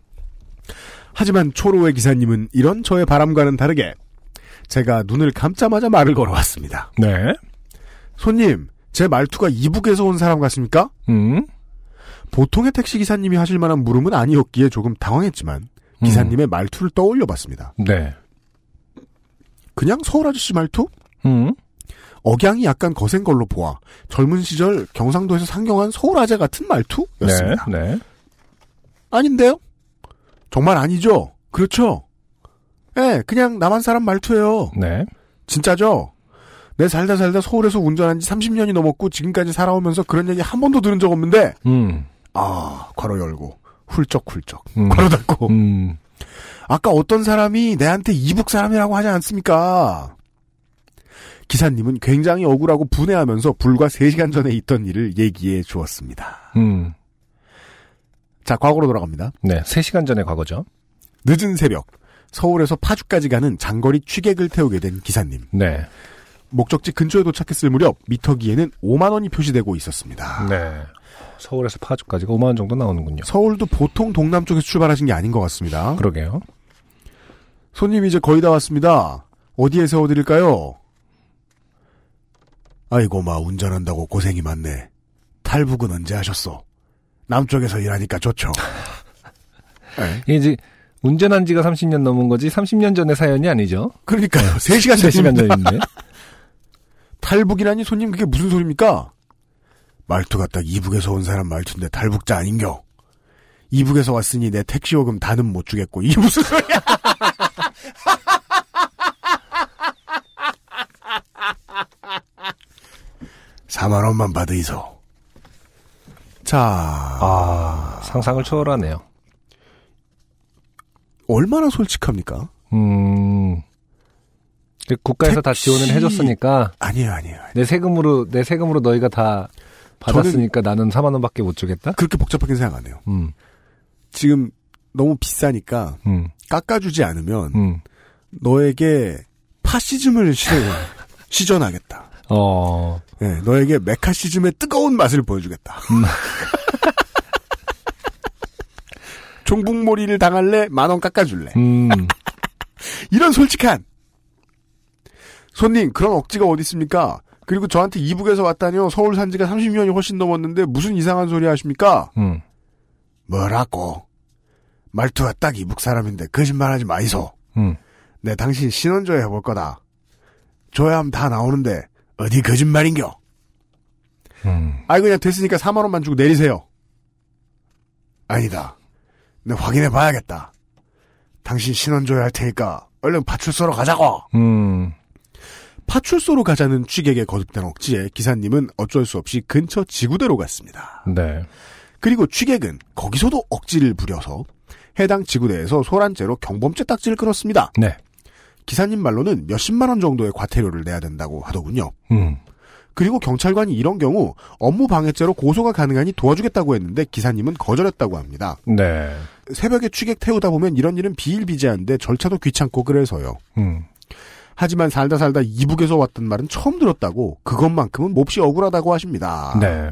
하지만 초로의 기사님은 이런 저의 바람과는 다르게 제가 눈을 감자마자 말을 걸어왔습니다. 네. 손님, 제 말투가 이북에서 온 사람 같습니까? 음. 보통의 택시 기사님이 하실 만한 물음은 아니었기에 조금 당황했지만 기사님의 말투를 떠올려 봤습니다. 네. 그냥 서울 아저씨 말투? 음. 억양이 약간 거센 걸로 보아 젊은 시절 경상도에서 상경한 서울 아재 같은 말투였습니다. 네. 네. 아닌데요? 정말 아니죠? 그렇죠? 예, 그냥 남한 사람 말투예요. 네. 진짜죠? 내 살다 살다 서울에서 운전한 지 30년이 넘었고 지금까지 살아오면서 그런 얘기 한 번도 들은 적 없는데 음. 아, 괄호 열고 훌쩍훌쩍 음. 괄호 닫고 음. 아까 어떤 사람이 내한테 이북 사람이라고 하지 않습니까? 기사님은 굉장히 억울하고 분해하면서 불과 3시간 전에 있던 일을 얘기해 주었습니다. 음. 자, 과거로 돌아갑니다. 네. 3시간 전의 과거죠. 늦은 새벽 서울에서 파주까지 가는 장거리 취객을 태우게 된 기사님. 네. 목적지 근처에 도착했을 무렵 미터기에는 5만 원이 표시되고 있었습니다. 네. 서울에서 파주까지가 5만 원 정도 나오는군요. 서울도 보통 동남 쪽에서 출발하신 게 아닌 것 같습니다. 그러게요. 손님 이제 거의 다 왔습니다. 어디에 세워드릴까요? 아이고 마 운전한다고 고생이 많네. 탈북은 언제 하셨어? 남쪽에서 일하니까 좋죠. 네. 이제 운전한 지가 30년 넘은 거지 30년 전의 사연이 아니죠. 그러니까요. 3시간 3시간 전입니다. 전인데. 탈북이라니 손님 그게 무슨 소리입니까? 말투가 딱 이북에서 온 사람 말투인데 탈북자 아닌겨. 이북에서 왔으니 내 택시 요금 다는 못 주겠고 이게 무슨 소리야? 사만 원만 받으이소. 자, 아, 상상을 초월하네요. 얼마나 솔직합니까? 음. 그 국가에서 다 택시- 지원을 해줬으니까 아니에요, 아니에요. 내 세금으로 내 세금으로 너희가 다 받았으니까 나는 4만 원밖에 못 주겠다. 그렇게 복잡하게 생각 안 해요. 음, 지금 너무 비싸니까 음, 깎아주지 않으면 음. 너에게 파시즘을 시, 시전하겠다. 어, 예, 너에게 메카시즘의 뜨거운 맛을 보여주겠다. 음. 종북몰이를 당할래? 만 원 깎아줄래? 음, 이런 솔직한 손님 그런 억지가 어디 있습니까? 그리고 저한테 이북에서 왔다니요. 서울 산 지가 30년이 훨씬 넘었는데 무슨 이상한 소리 하십니까? 음. 뭐라고? 말투가 딱 이북 사람인데 거짓말하지 마이소. 음. 내 당신 신원조회 해볼 거다. 조회하면 다 나오는데 어디 거짓말인겨? 음. 아이 그냥 됐으니까 4만 원만 주고 내리세요. 아니다. 내 확인해 봐야겠다. 당신 신원조회 할 테니까 얼른 파출소로 가자고. 음. 파출소로 가자는 취객의 거듭된 억지에 기사님은 어쩔 수 없이 근처 지구대로 갔습니다. 네. 그리고 취객은 거기서도 억지를 부려서 해당 지구대에서 소란죄로 경범죄 딱지를 끊었습니다. 네. 기사님 말로는 몇십만 원 정도의 과태료를 내야 된다고 하더군요. 음. 그리고 경찰관이 이런 경우 업무 방해죄로 고소가 가능하니 도와주겠다고 했는데 기사님은 거절했다고 합니다. 네. 새벽에 취객 태우다 보면 이런 일은 비일비재한데 절차도 귀찮고 그래서요. 음. 하지만 살다 살다 이북에서 왔단 말은 처음 들었다고 그것만큼은 몹시 억울하다고 하십니다. 네.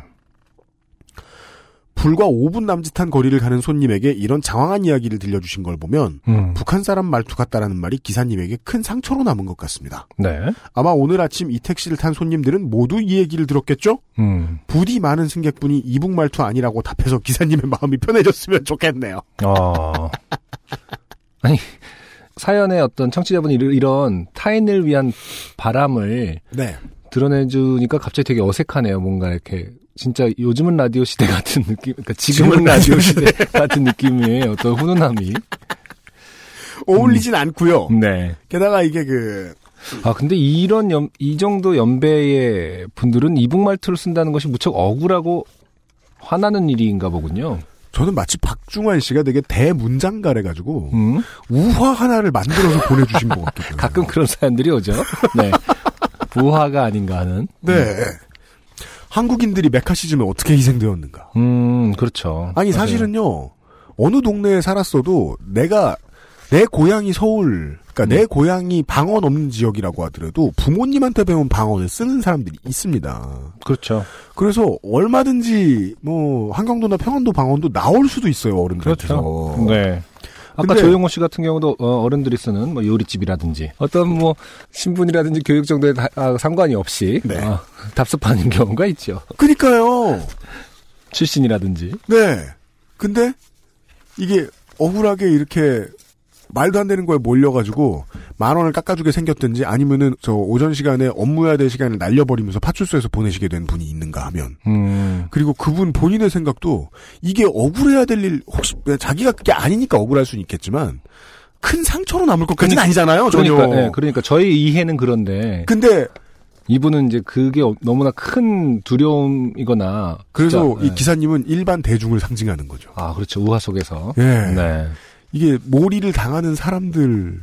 불과 5분 남짓한 거리를 가는 손님에게 이런 장황한 이야기를 들려주신 걸 보면 음. 북한 사람 말투 같다라는 말이 기사님에게 큰 상처로 남은 것 같습니다. 네. 아마 오늘 아침 이 택시를 탄 손님들은 모두 이 얘기를 들었겠죠? 음. 부디 많은 승객분이 이북 말투 아니라고 답해서 기사님의 마음이 편해졌으면 좋겠네요. 어. 아니, 사연의 어떤 청취자분이 이런- 타인을 위한 바람을 네. 드러내주니까 갑자기 되게 어색하네요. 뭔가 이렇게 진짜 요즘은 라디오 시대 같은 느낌, 그러니까 지금은 지금은 라디오 시대 같은 느낌의 어떤 훈훈함이. 어울리진 않고요. 네. 게다가 이게 그 아 근데 이런 연, 이 정도 연배의 분들은 이북 말투를 쓴다는 것이 무척 억울하고 화나는 일인가 보군요. 저는 마치 박중환 씨가 되게 대문장가래 가지고 음? 우화 하나를 만들어서 보내주신 것 같기도 해요. 가끔 그런 사연들이 오죠. 네. 부화가 아닌가 하는. 네. 한국인들이 메카시즘에 어떻게 희생되었는가? 음, 그렇죠. 아니. 사실은요 어느 동네에 살았어도 내가 내 고향이 서울, 그러니까 음. 내 고향이 방언 없는 지역이라고 하더라도 부모님한테 배운 방언을 쓰는 사람들이 있습니다. 그렇죠. 그래서 얼마든지 뭐 한경도나 평안도 방언도 나올 수도 있어요 어른들한테서. 그렇죠. 네. 아까 조용호 씨 같은 경우도 어, 어른들이 쓰는 뭐 요리집이라든지 어떤 뭐 신분이라든지 교육 정도에 다- 아, 상관이 없이 네. 어, 답습하는 경우가 있죠. 그니까요. 출신이라든지. 네. 근데 이게 억울하게 이렇게 말도 안 되는 거에 몰려가지고 만 원을 깎아주게 생겼든지 아니면은 저 오전 시간에 업무해야 될 시간을 날려버리면서 파출소에서 보내시게 된 분이 있는가 하면 음, 그리고 그분 본인의 생각도 이게 억울해야 될 일 혹시 자기가 그게 아니니까 억울할 수는 있겠지만 큰 상처로 남을 것까지는 그러니까- 아니잖아요 전혀. 그러니까, 예, 그러니까 저희 이해는 그런데 근데 이분은 이제 그게 어- 너무나 큰 두려움이거나 그래서 진짜, 이 예. 기사님은 일반 대중을 상징하는 거죠. 아 그렇죠 우화 속에서 예. 네 이게 몰이를 당하는 사람들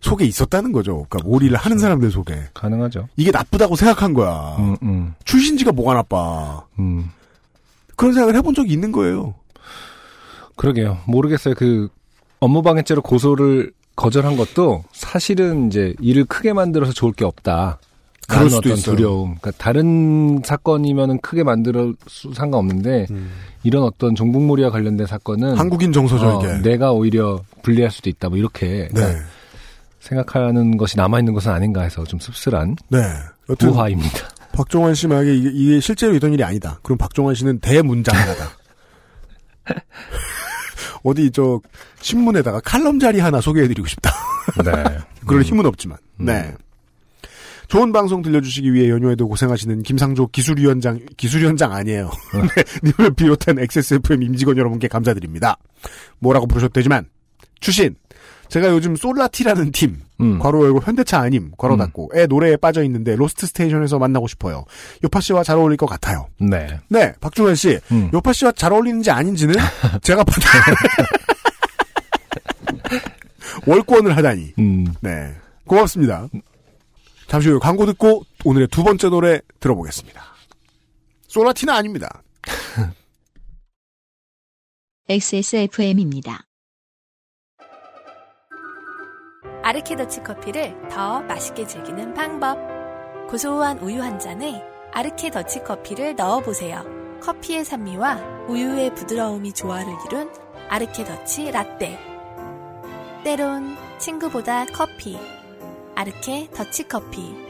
속에 있었다는 거죠. 그러니까 몰이를 하는 사람들 속에 가능하죠. 이게 나쁘다고 생각한 거야. 음, 음, 출신지가 뭐가 나빠. 음. 그런 생각을 해본 적이 있는 거예요. 그러게요. 모르겠어요. 그 업무방해죄로 고소를 거절한 것도 사실은 이제 일을 크게 만들어서 좋을 게 없다. 그럴 수도 있어요. 두려움. 그러니까 다른 사건이면은 크게 만들어 수 상관없는데 이런 어떤 종북몰이와 관련된 사건은 한국인 정서죠 어, 이게. 내가 오히려 불리할 수도 있다. 뭐 이렇게 네. 생각하는 것이 남아 있는 것은 아닌가 해서 좀 씁쓸한 네. 우화입니다. 박종환 씨 만약에 이게, 이게 실제로 있던 일이 아니다. 그럼 박종환 씨는 대문장가다. 어디 저 신문에다가 칼럼 자리 하나 소개해드리고 싶다. 네. 그럴 힘은 없지만. 네. 좋은 방송 들려주시기 위해 연휴에도 고생하시는 김상조 기술위원장, 기술위원장 아니에요. 네, 님을 비롯한 XSFM 임직원 여러분께 감사드립니다. 뭐라고 부르셨대지만, 출신, 제가 요즘 솔라티라는 팀, 음. 괄호 열고 현대차 아님, 괄호 닫고, 의 노래에 빠져 있는데 로스트 스테이션에서 만나고 싶어요. 요파 씨와 잘 어울릴 것 같아요. 네. 네, 박중환 씨, 음. 요파 씨와 잘 어울리는지 아닌지는 제가 받아. 월권을 하다니. 음. 네. 고맙습니다. 잠시 후에 광고 듣고 오늘의 두 번째 노래 들어보겠습니다. 소라티는 아닙니다. XSFM입니다. 아르케더치 커피를 더 맛있게 즐기는 방법. 고소한 우유 한 잔에 아르케더치 커피를 넣어보세요. 커피의 산미와 우유의 부드러움이 조화를 이룬 아르케더치 라떼. 때론 친구보다 커피. 아르케 더치 커피.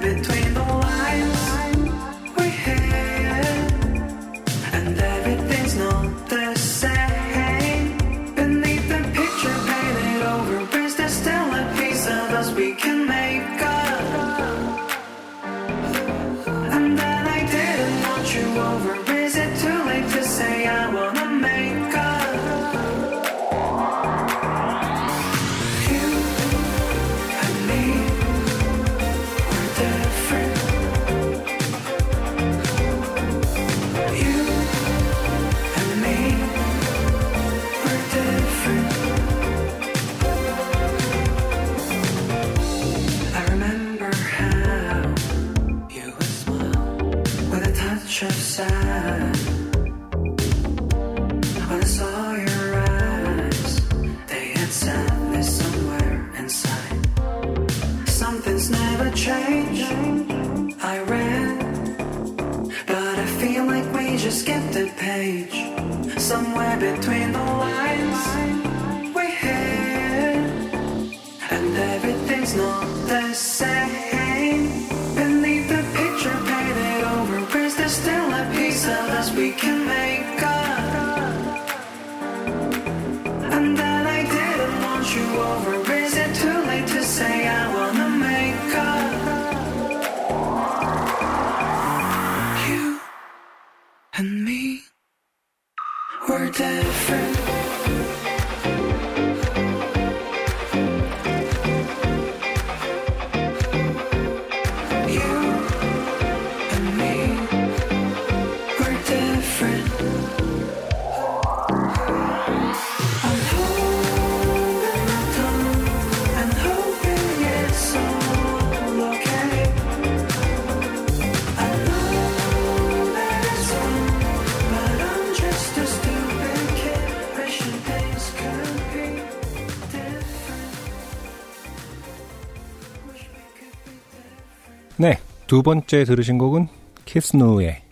between the 두 번째 들으신 곡은 키스누의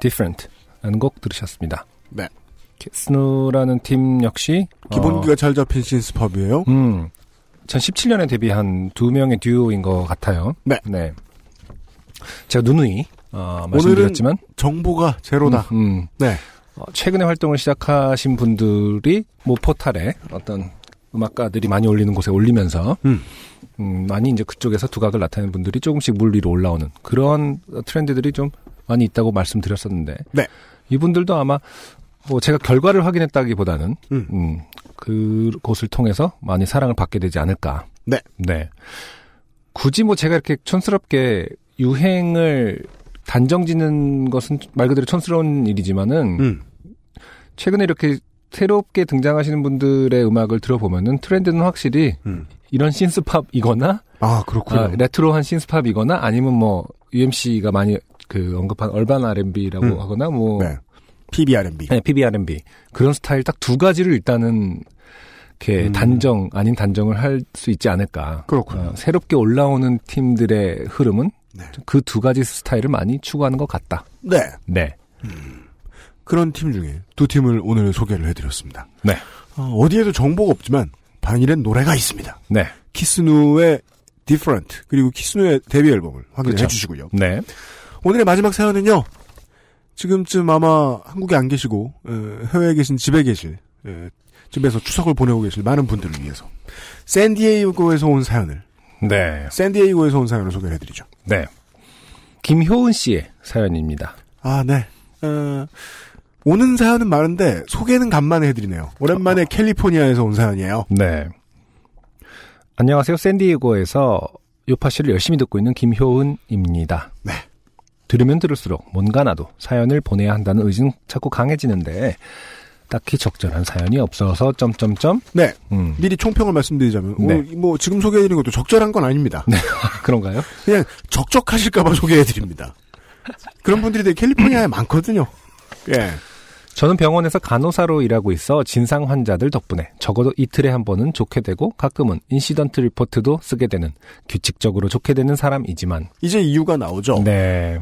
Different 라는 곡 들으셨습니다. 네. 키스누라는 팀 역시 기본기가 잘 잡힌 신스팝이에요. 어, 음, 2017년에 데뷔한 두 명의 듀오인 것 같아요. 네. 제가 누누이 어, 말씀드렸지만 정보가 제로다. 음, 음, 네. 어, 최근에 활동을 시작하신 분들이 모 포탈에 어떤 음악가들이 많이 올리는 곳에 올리면서 음. 음, 많이 이제 그쪽에서 두각을 나타내는 분들이 조금씩 물 위로 올라오는 그런 트렌드들이 좀 많이 있다고 말씀드렸었는데 네. 이분들도 아마 뭐 제가 결과를 확인했다기보다는 음. 음, 그곳을 통해서 많이 사랑을 받게 되지 않을까. 네. 네. 굳이 뭐 제가 이렇게 촌스럽게 유행을 단정짓는 것은 말 그대로 촌스러운 일이지만은 음. 최근에 이렇게 새롭게 등장하시는 분들의 음악을 들어보면은 트렌드는 확실히 음. 이런 신스팝이거나 아, 그렇군요. 아, 레트로한 신스팝이거나 아니면 뭐 UMC가 많이 그 언급한 얼반 R&B라고 음. 하거나 뭐 네. PBR&B. 네, PBR&B 그런 스타일 딱 두 가지를 일단은 이렇게 음. 단정 아닌 단정을 할 수 있지 않을까. 그렇군요. 어, 새롭게 올라오는 팀들의 흐름은 네. 그두 가지 스타일을 많이 추구하는 것 같다. 네. 네, 그런 팀 중에 두 팀을 오늘 소개를 해드렸습니다. 네, 어, 디에도 정보가 없지만 반일엔 노래가 있습니다. 네, 키스누의 Different 그리고 키스누의 데뷔 앨범을 확인해 그렇죠. 주시고요. 네, 오늘의 마지막 사연은요. 지금쯤 아마 한국에 안 계시고 어, 해외에 계신 집에 계실 에, 집에서 추석을 보내고 계실 많은 분들을 위해서 샌디에이고에서 온 사연을 네, 샌디에이고에서 온 사연을 소개해 드리죠. 네. 김효은 씨의 사연입니다. 아, 네. 어, 오는 사연은 많은데 소개는 간만에 해드리네요. 오랜만에 캘리포니아에서 온 사연이에요. 네. 안녕하세요. 샌디에고에서 요파 씨를 열심히 듣고 있는 김효은입니다. 네. 들으면 들을수록 뭔가 나도 사연을 보내야 한다는 의지는 자꾸 강해지는데 딱히 적절한 사연이 없어서 점점점 네. 음 미리 총평을 말씀드리자면 네. 뭐 지금 소개해드린 것도 적절한 건 아닙니다. 그런가요? 그냥 적적하실까봐 소개해드립니다. 그런 분들이 되게 캘리포니아에 많거든요. 예. 저는 병원에서 간호사로 일하고 있어 진상 환자들 덕분에 적어도 이틀에 한 번은 좋게 되고 가끔은 인시던트 리포트도 쓰게 되는 규칙적으로 좋게 되는 사람이지만 이제 이유가 나오죠. 네.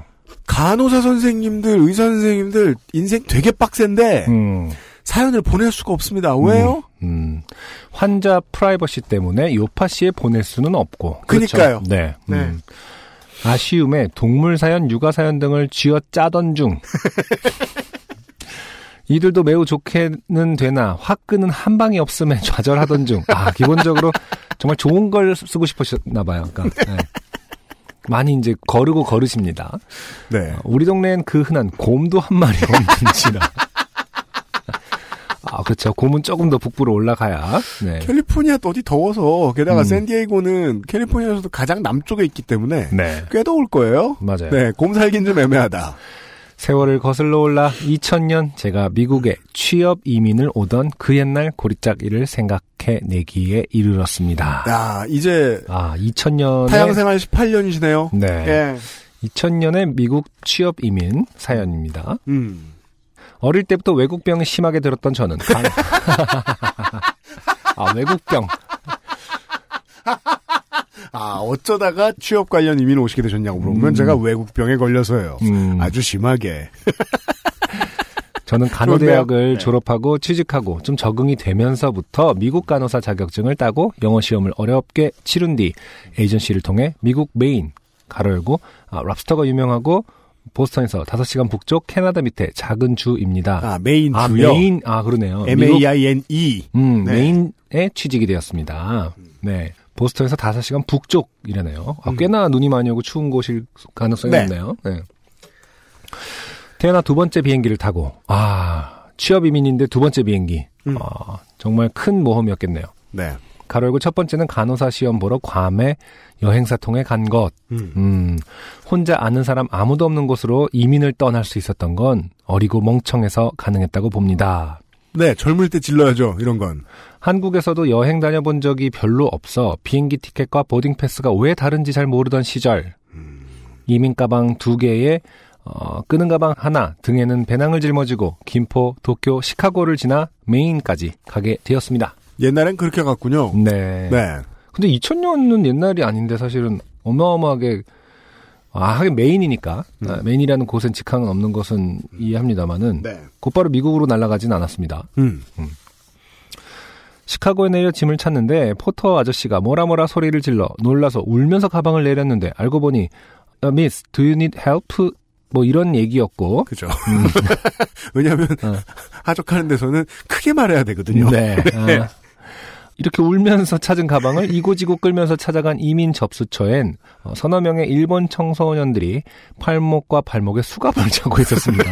간호사 선생님들, 의사 선생님들 인생 되게 빡센데 음. 사연을 보낼 수가 없습니다. 왜요? 음, 환자 프라이버시 때문에 요파 씨에 보낼 수는 없고. 그니까요. 그렇죠? 네. 네. 음. 아쉬움에 동물 사연, 육아 사연 등을 쥐어 짜던 중. 이들도 매우 좋게는 되나 화끈은 한 방이 없음에 좌절하던 중. 아 기본적으로 정말 좋은 걸 쓰고 싶으셨나 봐요. 그러니까 네. 많이 이제 거르고 거르십니다. 네. 어, 우리 동네엔 그 흔한 곰도 한 마리 없는지라. 아 그렇죠. 곰은 조금 더 북부로 올라가야. 네. 캘리포니아도 어디 더워서 게다가 음. 샌디에이고는 캘리포니아에서도 가장 남쪽에 있기 때문에 네. 꽤 더울 거예요. 맞아요. 네, 곰 살긴 좀 애매하다. 세월을 거슬러 올라 2000년 제가 미국에 취업 이민을 오던 그 옛날 고리짝이를 생각해 내기에 이르렀습니다. 야, 이제 아, 2000년에 타양생활 18년이시네요. 네. 예. 2000년에 미국 취업 이민 사연입니다. 음. 어릴 때부터 외국병이 심하게 들었던 저는 간- 아, 외국병. 아, 어쩌다가 취업 관련 이민 오시게 되셨냐고 물어보면 음. 제가 외국병에 걸려서요. 음, 아주 심하게. 저는 간호대학을? 네. 졸업하고 취직하고 좀 적응이 되면서부터 미국 간호사 자격증을 따고 영어 시험을 어렵게 치른 뒤 에이전시를 통해 미국 메인 가로 열고 아, 랍스터가 유명하고 보스턴에서 5시간 북쪽 캐나다 밑에 작은 주입니다. 아, 메인 아, 주요. 메인 아 그러네요. 미국 M-A-I-N-E. 음, 네. 메인에 취직이 되었습니다. 네. 보스턴에서 5시간 북쪽이라네요. 아, 음. 꽤나 눈이 많이 오고 추운 곳일 가능성이 네. 높네요. 네. 태어나 두 번째 비행기를 타고, 아, 취업 이민인데 두 번째 비행기. 음. 아, 정말 큰 모험이었겠네요. 네. 괄호 열고 첫 번째는 간호사 시험 보러 괌에 여행사 통해 간 것. 음. 음, 혼자 아는 사람 아무도 없는 곳으로 이민을 떠날 수 있었던 건 어리고 멍청해서 가능했다고 봅니다. 네, 젊을 때 질러야죠, 이런 건. 한국에서도 여행 다녀본 적이 별로 없어 비행기 티켓과 보딩 패스가 왜 다른지 잘 모르던 시절 이민 가방 두 개에 어, 끄는 가방 하나 등에는 배낭을 짊어지고 김포, 도쿄, 시카고를 지나 메인까지 가게 되었습니다. 옛날엔 그렇게 갔군요. 네. 네. 근데 2000년은 옛날이 아닌데 사실은 어마어마하게 아, 하긴 메인이니까 아, 메인이라는 곳엔 직항은 없는 것은 이해합니다만은 네. 곧바로 미국으로 날아가진 않았습니다. 음. 시카고에 내려 짐을 찾는데 포터 아저씨가 뭐라 뭐라 소리를 질러 놀라서 울면서 가방을 내렸는데 알고 보니 어, Miss, do you need help? 뭐 이런 얘기였고 그죠. 왜냐하면 어. 하적하는 데서는 크게 말해야 되거든요. 네. 아, 이렇게 울면서 찾은 가방을 이고지고 끌면서 찾아간 이민 접수처엔 어, 서너 명의 일본 청소년들이 팔목과 발목에 수갑을 차고 있었습니다.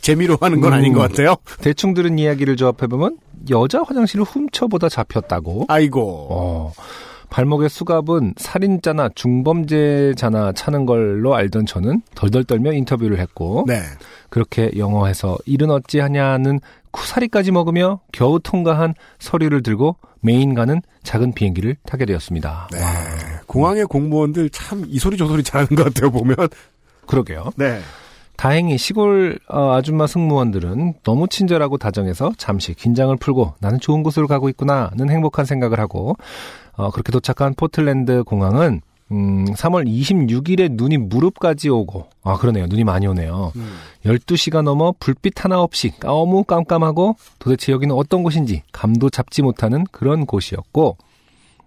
재미로 하는 건 아닌 음. 것 같아요. 대충 들은 이야기를 조합해보면 여자 화장실을 훔쳐보다 잡혔다고 아이고. 어, 발목의 수갑은 살인자나 중범죄자나 차는 걸로 알던 저는 덜덜 떨며 인터뷰를 했고 네. 그렇게 영어해서 일은 어찌하냐는 쿠사리까지 먹으며 겨우 통과한 서류를 들고 메인 가는 작은 비행기를 타게 되었습니다. 네. 공항의 공무원들 참 이 소리 저 소리 잘하는 것 같아요, 보면. 그러게요. 네. 다행히 시골 어, 아줌마 승무원들은 너무 친절하고 다정해서 잠시 긴장을 풀고 나는 좋은 곳으로 가고 있구나는 행복한 생각을 하고 어, 그렇게 도착한 포틀랜드 공항은 음, 3월 26일에 눈이 무릎까지 오고. 아 그러네요. 눈이 많이 오네요. 12시가 넘어 불빛 하나 없이 너무 깜깜하고 도대체 여기는 어떤 곳인지 감도 잡지 못하는 그런 곳이었고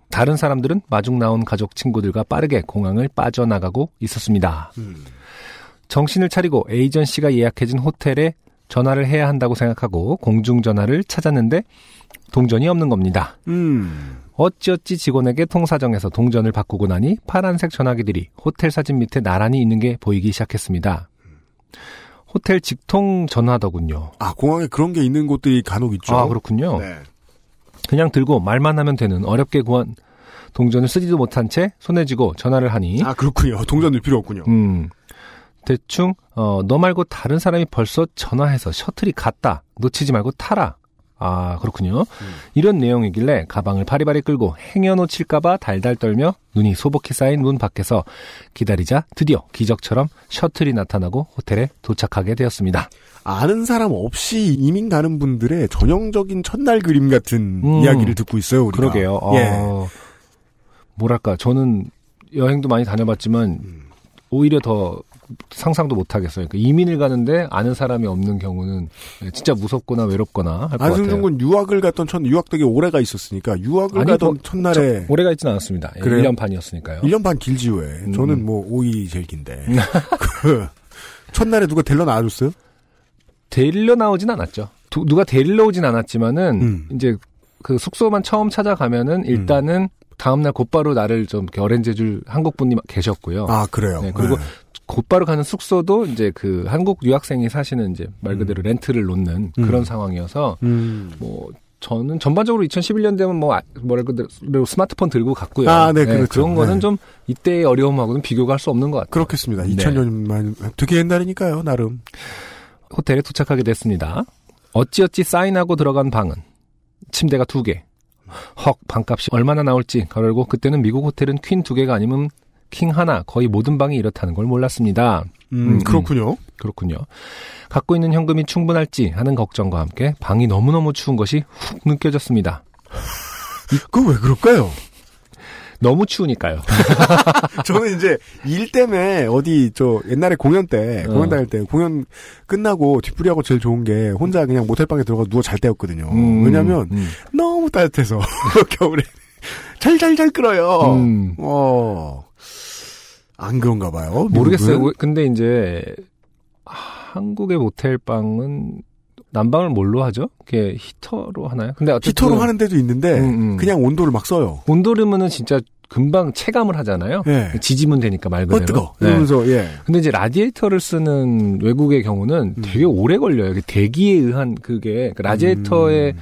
다른 사람들은 마중 나온 가족 친구들과 빠르게 공항을 빠져나가고 있었습니다. 정신을 차리고 에이전시가 예약해진 호텔에 전화를 해야 한다고 생각하고 공중전화를 찾았는데 동전이 없는 겁니다. 음. 어찌어찌 직원에게 통사정에서 동전을 바꾸고 나니 파란색 전화기들이 호텔 사진 밑에 나란히 있는 게 보이기 시작했습니다. 호텔 직통 전화더군요. 아, 공항에 그런 게 있는 곳들이 간혹 있죠. 아, 그렇군요. 네. 그냥 들고 말만 하면 되는 어렵게 구한 동전을 쓰지도 못한 채 손에 쥐고 전화를 하니 아, 그렇군요. 동전 넣을 필요 없군요. 음. 대충 어, 너 말고 다른 사람이 벌써 전화해서 셔틀이 갔다. 놓치지 말고 타라. 아 그렇군요. 이런 내용이길래 가방을 바리바리 끌고 행여 놓칠까봐 달달 떨며 눈이 소복히 쌓인 문 밖에서 기다리자 드디어 기적처럼 셔틀이 나타나고 호텔에 도착하게 되었습니다. 아는 사람 없이 이민 가는 분들의 전형적인 첫날 그림 같은 음. 이야기를 듣고 있어요, 우리가. 그러게요. 예. 어, 뭐랄까 저는 여행도 많이 다녀봤지만 음. 오히려 더 상상도 못 하겠어요. 그러니까 이민을 가는데 아는 사람이 없는 경우는 진짜 무섭거나 외롭거나 할것 안승준 같아요. 군 유학을 갔던 첫, 유학 되게 오래가 있었으니까, 유학을 아니, 가던 뭐, 첫날에, 오래가 있지는 않았습니다. 예, 그래요? 1년 반이었으니까요. 1년 반 길지 왜. 음. 저는 뭐, 오이 제일 긴데. 그, 첫날에 누가 데려 놔줬어요? 데리러 나오진 않았죠. 두- 누가 데리러 오진 않았지만은 음. 이제 그 숙소만 처음 찾아가면은 일단은 다음날 곧바로 나를 좀 어렌지해줄 한국 분이 계셨고요. 아 그래요. 네, 그리고 곧바로 가는 숙소도 이제 그 한국 유학생이 사시는 이제 말 그대로 렌트를 놓는 음. 그런 상황이어서 음. 뭐 저는 전반적으로 2011년 되면 뭐 아- 뭐라 그대로 스마트폰 들고 갔고요. 아, 네, 그렇죠. 런 거는 네. 좀 이때의 어려움하고는 비교가 할수 없는 것 같아요. 그렇겠습니다. 네. 2000년만 되게 옛날이니까요, 나름. 호텔에 도착하게 됐습니다. 어찌어찌 사인하고 들어간 방은 침대가 두 개. 헉 방값이 얼마나 나올지 가르고 그때는 미국 호텔은 퀸 두 개가 아니면 킹 하나 거의 모든 방이 이렇다는 걸 몰랐습니다. 음, 음, 그렇군요. 그렇군요. 갖고 있는 현금이 충분할지 하는 걱정과 함께 방이 너무너무 추운 것이 훅 느껴졌습니다. 그거 왜 그럴까요? 너무 추우니까요. 저는 이제 일 때문에 어디 저 옛날에 공연 때 어. 공연 다닐 때 공연 끝나고 뒤풀이하고 제일 좋은 게 혼자 그냥 모텔 방에 들어가 누워 잘 때였거든요. 음, 왜냐하면 음, 너무 따뜻해서 겨울에 잘잘잘 끓어요. 음. 어. 안 그런가 봐요. 모르겠어요. 미국은? 왜- 근데 이제 한국의 모텔 방은 난방을 뭘로 하죠? 그게 히터로 하나요? 근데 히터로 하는 데도 있는데 음, 음. 그냥 온도를 막 써요. 온도르면은 진짜 금방 체감을 하잖아요. 예. 지지면 되니까 말어 그대로. 뜨거. 네. 이러면서 예. 근데 이제 라디에이터를 쓰는 외국의 경우는 음. 되게 오래 걸려요. 그 대기에 의한 그게 그 라디에이터의 음.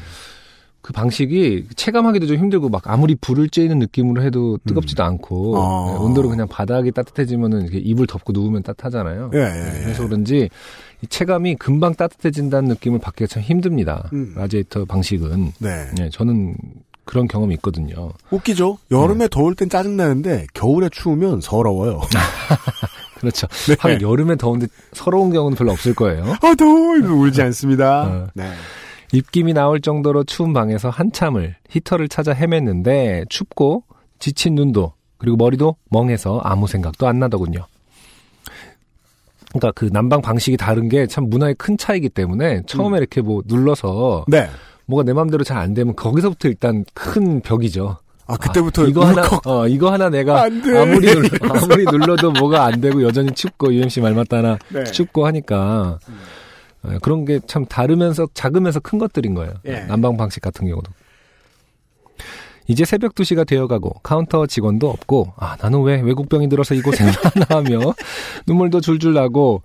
그 방식이 체감하기도 좀 힘들고 막 아무리 불을 쬐는 느낌으로 해도 뜨겁지도 않고 아. 네, 온도를 그냥 바닥이 따뜻해지면은 이렇게 이불 덮고 누우면 따뜻하잖아요. 예, 예, 네, 예. 그래서 그런지 이 체감이 금방 따뜻해진다는 느낌을 받기가 참 힘듭니다. 음. 라디에이터 방식은. 네. 네, 저는 그런 경험이 있거든요. 웃기죠. 네. 여름에 더울 땐 짜증 나는데 겨울에 추우면 서러워요. 그렇죠. 네. 하긴 여름에 더운데 서러운 경우는 별로 없을 거예요. 아 더워 울지 않습니다. 어. 네. 입김이 나올 정도로 추운 방에서 한참을 히터를 찾아 헤맸는데 춥고 지친 눈도 그리고 머리도 멍해서 아무 생각도 안 나더군요. 그러니까 그 난방 방식이 다른 게 참 문화의 큰 차이기 때문에 처음에 이렇게 뭐 눌러서 네. 뭐가 내 맘대로 잘 안 되면 거기서부터 일단 큰 벽이죠. 아 그때부터 아, 이거 하나 울컥. 어 이거 하나 내가. 아무리 눌러, 아무리 눌러도 뭐가 안 되고 여전히 춥고 UMC 말마따나 네. 춥고 하니까 어, 그런 게 참 다르면서 작으면서 큰 것들인 거예요. 예. 난방 방식 같은 경우도. 이제 새벽 2시가 되어가고 카운터 직원도 없고 아 나는 왜 외국병이 들어서 이곳에 왔나 하며 눈물도 줄줄 나고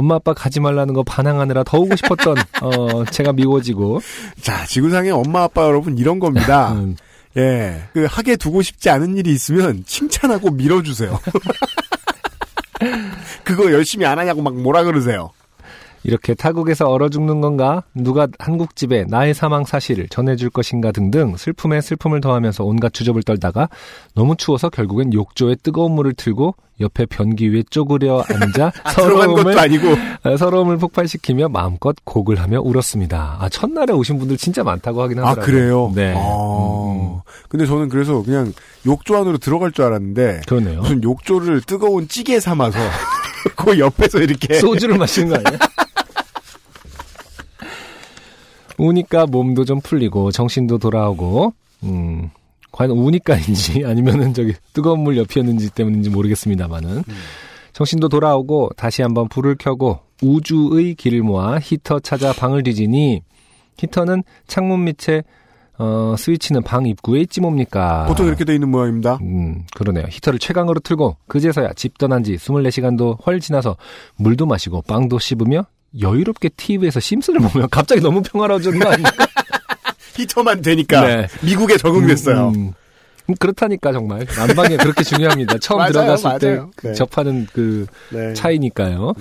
엄마 아빠 가지 말라는 거 반항하느라 더 오고 싶었던 어 제가 미워지고 자 지구상의 엄마 아빠 여러분 이런 겁니다. 음, 예. 그 하게 두고 싶지 않은 일이 있으면 칭찬하고 밀어주세요. 그거 열심히 안 하냐고 막 뭐라 그러세요. 이렇게 타국에서 얼어 죽는 건가? 누가 한국집에 나의 사망 사실을 전해줄 것인가 등등 슬픔에 슬픔을 더하면서 온갖 주접을 떨다가 너무 추워서 결국엔 욕조에 뜨거운 물을 틀고 옆에 변기 위에 쪼그려 앉아 아, 서러움을, 아니고. 아, 서러움을 폭발시키며 마음껏 곡을 하며 울었습니다. 아, 첫날에 오신 분들 진짜 많다고 하긴 아 하더라고요. 그래요. 네. 아, 음, 음. 근데 저는 그래서 그냥 욕조 안으로 들어갈 줄 알았는데 그러네요. 무슨 욕조를 뜨거운 찌개 삼아서 그 옆에서 이렇게 소주를 마시는 거 아니에요? 우니까 몸도 좀 풀리고 정신도 돌아오고 음 과연 우니까인지 아니면은 저기 뜨거운 물 옆이었는지 때문인지 모르겠습니다만은 정신도 돌아오고 다시 한번 불을 켜고 우주의 길을 모아 히터 찾아 방을 뒤지니 히터는 창문 밑에 어 스위치는 방 입구에 있지 뭡니까? 보통 이렇게 돼 있는 모양입니다. 음, 그러네요. 히터를 최강으로 틀고 그제서야 집 떠난 지 24시간도 헐 지나서 물도 마시고 빵도 씹으며 여유롭게 TV에서 심슨을 보며 갑자기 너무 평화로워진 거 아닙니까? 히터만 되니까 네. 미국에 적응됐어요. 음, 음, 그렇다니까 정말 난방이 그렇게 중요합니다. 처음 맞아요, 들어갔을 때 맞아요. 네. 접하는 그 네. 차이니까요.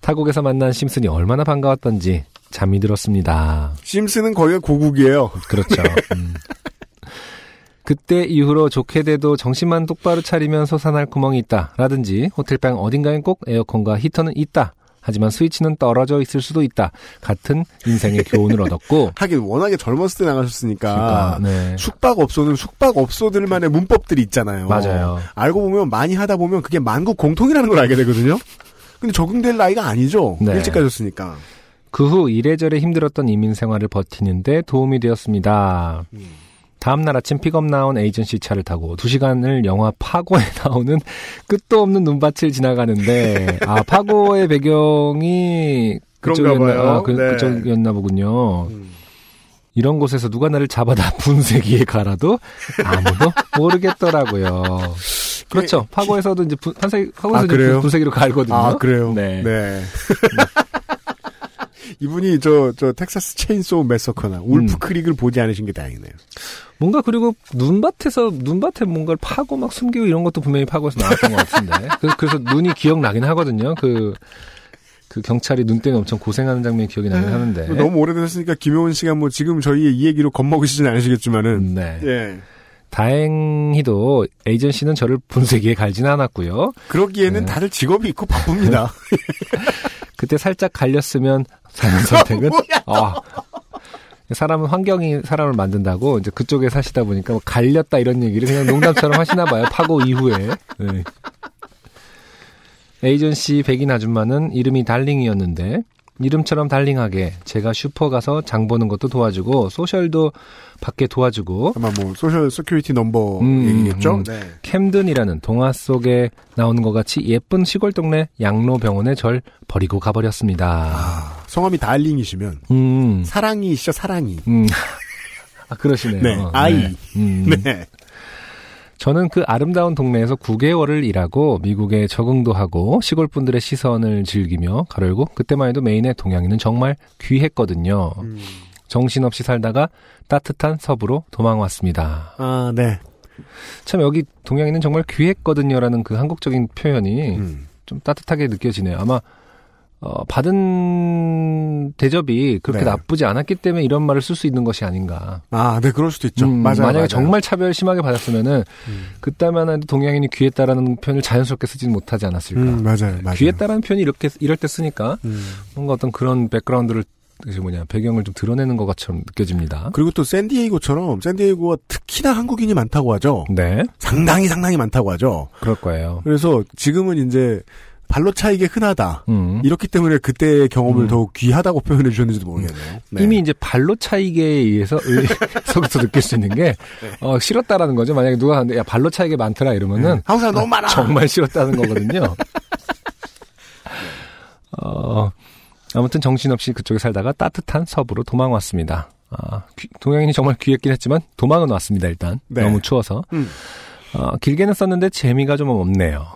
타국에서 만난 심슨이 얼마나 반가웠던지 잠이 들었습니다. 심슨은 거기가 고국이에요. 그렇죠. 음. 그때 이후로 좋게 돼도 정신만 똑바로 차리면 솟아날 구멍이 있다. 라든지 호텔방 어딘가엔 꼭 에어컨과 히터는 있다. 하지만 스위치는 떨어져 있을 수도 있다. 같은 인생의 교훈을 얻었고. 하긴 워낙에 젊었을 때 나가셨으니까 그러니까, 네. 숙박업소는 숙박업소들만의 문법들이 있잖아요. 맞아요. 알고 보면 많이 하다 보면 그게 만국 공통이라는 걸 알게 되거든요. 근데 적응될 나이가 아니죠. 네. 일찍 가셨으니까. 그 후 이래저래 힘들었던 이민 생활을 버티는데 도움이 되었습니다. 다음 날 아침 픽업 나온 에이전시 차를 타고 2시간을 영화 파고에 나오는 끝도 없는 눈밭을 지나가는데 아 파고의 배경이 그쪽이었나-. 아, 그, 네. 그쪽이었나 보군요. 음. 이런 곳에서 누가 나를 잡아다 분쇄기에 갈아도 아무도 모르겠더라고요. 그렇죠. 파고에서도 이제 분, 판세, 파고에서 아, 분쇄기로 갈거든요. 아, 그래요? 네. 네. 이분이 저, 저, 텍사스 체인소우 매서커나 울프 음. 크릭을 보지 않으신 게 다행이네요. 뭔가 그리고 눈밭에서 눈밭에 뭔가를 파고 막 숨기고 이런 것도 분명히 파고에서 나왔던 것 같은데. 그, 그래서 눈이 기억나긴 하거든요. 그, 그 경찰이 눈 때문에 엄청 고생하는 장면이 기억이 나긴 하는데. 너무 오래됐으니까 김효은 씨가 뭐 지금 저희의 이 얘기로 겁먹으시진 않으시겠지만은. 네. 예. 다행히도 에이전시는 저를 분쇄기에 갈진 않았고요. 그러기에는 네. 다들 직업이 있고 바쁩니다. 그때 살짝 갈렸으면 사는 선택은 아, 사람은 환경이 사람을 만든다고 이제 그쪽에 사시다 보니까 뭐 갈렸다 이런 얘기를 그냥 농담처럼 하시나 봐요. 파고 이후에. 네. 에이전시 백인 아줌마는 이름이 달링이었는데 이름처럼 darling하게 제가 슈퍼 가서 장 보는 것도 도와주고 social도 받게 도와주고 아마 뭐 social security number 음, 얘기겠죠? 음. 네. 캠든이라는 동화 속에 나오는 것 같이 예쁜 시골 동네 양로 병원에 절 버리고 가버렸습니다. 아, 성함이 달링이시면 음, 사랑이시죠, 사랑이. 음. 아, 그러시네요. 네, 아이. 네. 음. 네. 저는 그 아름다운 동네에서 9개월을 일하고 미국에 적응도 하고 시골 분들의 시선을 즐기며 가르고 그때만 해도 메인의 동양인은 정말 귀했거든요. 음. 정신없이 살다가 따뜻한 서부로 도망왔습니다. 아, 네. 참 여기 동양인은 정말 귀했거든요라는 그 한국적인 표현이 음. 좀 따뜻하게 느껴지네요. 아마 어, 받은 대접이 그렇게 네. 나쁘지 않았기 때문에 이런 말을 쓸 수 있는 것이 아닌가. 아, 네, 그럴 수도 있죠. 음, 맞아요. 만약에 맞아요. 정말 차별 심하게 받았으면은 음. 그때만 해도 동양인이 귀했다라는 표현을 자연스럽게 쓰지는 못하지 않았을까. 음, 맞아요, 맞아요. 귀했다라는 표현이 이렇게 이럴 때 쓰니까 음. 뭔가 어떤 그런 백그라운드를 그 뭐냐 배경을 좀 드러내는 것 것처럼 느껴집니다. 그리고 또 샌디에이고처럼 샌디에이고가 특히나 한국인이 많다고 하죠. 네, 상당히 상당히 많다고 하죠. 그럴 거예요. 그래서 지금은 이제 발로 차이게 흔하다. 음. 이렇기 때문에 그때의 경험을 음. 더욱 귀하다고 표현해 주셨는지도 모르겠네요. 네. 이미 이제 발로 차이게 의해서 의서부터 느낄 수 있는 게 네. 어, 싫었다라는 거죠. 만약에 누가 하는데 야 발로 차이게 많더라 이러면은 한국 사람 너무 많아. 정말 싫었다는 거거든요. 어, 아무튼 정신없이 그쪽에 살다가 따뜻한 서부로 도망 왔습니다. 아, 귀- 동양인이 정말 귀했긴 했지만 도망은 왔습니다, 일단. 네. 너무 추워서. 음. 어, 길게는 썼는데 재미가 좀 없네요.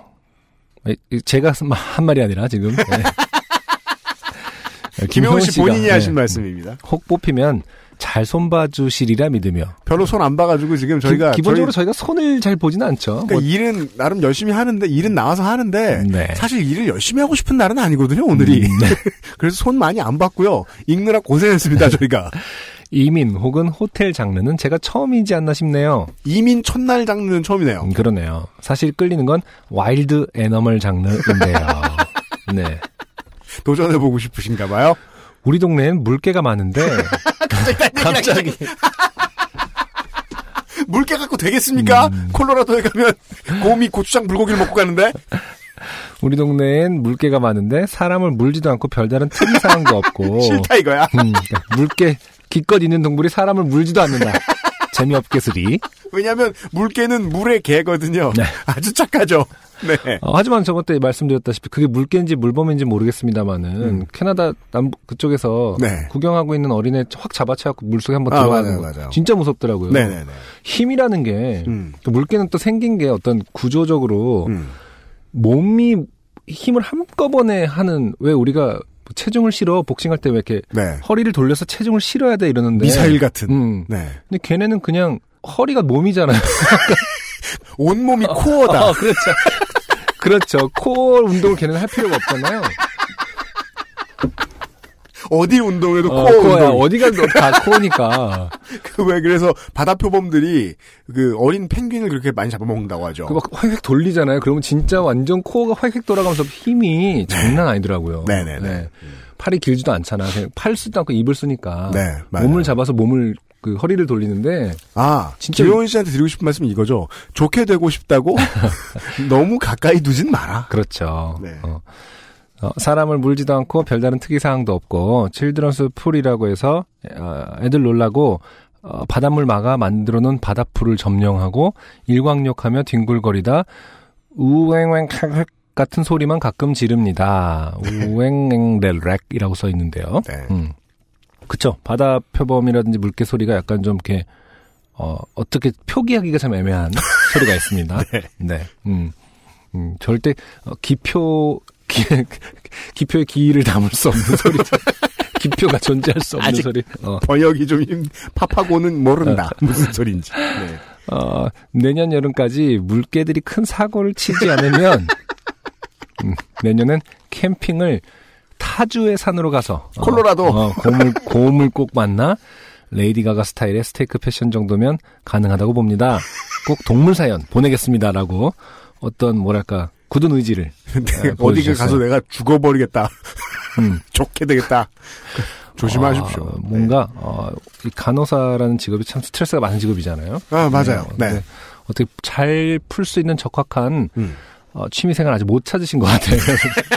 제가 한 말이 아니라 지금. 네. 김효은 씨 본인이 네, 하신 말씀입니다. 혹 뽑히면 잘 손봐주시리라 믿으며. 별로 손 안 봐가지고 지금 저희가 기, 본적으로 저희, 가 손을 잘 보지는 않죠. 그러니까 일은 나름 열심히 하는데 일은 나와서 하는데 뭐 네. 사실 일을 열심히 하고 싶은 날은 아니거든요 오늘이. 음, 네. 그래서 손 많이 안 봤고요. 읽느라 고생했습니다 저희가. 이민 혹은 호텔 장르는 제가 처음이지 않나 싶네요. 이민 첫날 장르는 처음이네요. 음, 그러네요. 사실 끌리는 건 wild animal 장르인데요. 네. 도전해보고 싶으신가 봐요. 우리 동네엔 물개가 많은데 갑자기 물개 갖고 되겠습니까? 음. 콜로라도에 가면 곰이 고추장 불고기를 먹고 가는데 우리 동네엔 물개가 많은데 사람을 물지도 않고 별다른 특이 사항도 없고 싫다 이거야. 음, 그러니까 물개 기껏 있는 동물이 사람을 물지도 않는다. 재미없게스리. 왜냐하면 물개는 물의 개거든요. 네. 아주 착하죠. 네. 어, 하지만 저번 때 말씀드렸다시피 그게 물개인지 물범인지 모르겠습니다만은 음. 캐나다 남부 그쪽에서 네. 구경하고 있는 어린애 확 잡아채갖고 물속에 한번 아, 들어가는 맞아요, 거 맞아요. 진짜 무섭더라고요. 네네네. 힘이라는 게 음. 또 물개는 또 생긴 게 어떤 구조적으로 음. 몸이 힘을 한꺼번에 하는 왜 우리가 체중을 실어 복싱할 때 왜 이렇게 네. 허리를 돌려서 체중을 실어야 돼 이러는데 미사일 같은. 음. 네. 근데 걔네는 그냥 허리가 몸이잖아요. 온 몸이 코어다. 어, 그렇죠. 그렇죠. 코어 운동을 걔네는 할 필요가 없잖아요. 어디 운동에도 어, 코어. 운동. 어디가 다 코어니까. 그 왜 그래서 바다 표범들이 그 어린 펭귄을 그렇게 많이 잡아먹는다고 하죠. 그막 획획 돌리잖아요. 그러면 진짜 완전 코어가 획획 돌아가면서 힘이 장난 아니더라고요. 네네네. 네. 팔이 길지도 않잖아. 그냥 팔 쓰지도 않고 입을 쓰니까. 네. 몸을 잡아서 몸을 그 허리를 돌리는데 아, 진짜- 김효은 씨한테 드리고 싶은 말씀이 이거죠. 좋게 되고 싶다고 너무 가까이 두진 마라. 그렇죠. 네. 어. 어, 사람을 물지도 않고 별다른 특이 사항도 없고 칠드런스 풀이라고 해서 어, 애들 놀라고 어, 바닷물 막아 만들어 놓은 바닷풀을 점령하고 일광욕하며 뒹굴거리다 우웽웽 같은 소리만 가끔 지릅니다. 우앵앵렐렉이라고 써 있는데요. 네. 음. 그쵸. 바다 표범이라든지 물개 소리가 약간 좀 이렇게, 어, 어떻게 표기하기가 참 애매한 소리가 있습니다. 네. 음. 음, 절대, 어, 기표, 기, 기표의 기를 담을 수 없는 소리죠. 기표가 존재할 수 없는 소리. 어, 번역이 좀 힘, 파파고는 모른다. 무슨 소리인지. 네. 어, 내년 여름까지 물개들이 큰 사고를 치지 않으면, 음, 내년엔 캠핑을 타주의 산으로 가서, 어, 콜로라도. 어, 곰을, 곰을 꼭 만나, 레이디 가가 스타일의 스테이크 패션 정도면 가능하다고 봅니다. 꼭 동물 사연 보내겠습니다라고 어떤 뭐랄까 굳은 의지를 내가 네, 어디가 보여주셨어요. 가서 내가 죽어버리겠다. 음. 좋게 되겠다. 조심하십시오. 어, 뭔가 어, 이 간호사라는 직업이 참 스트레스가 많은 직업이잖아요. 아, 맞아요. 네. 근데 어떻게 잘 풀 수 있는 적합한 음. 어, 취미생활 아직 못 찾으신 것 같아요.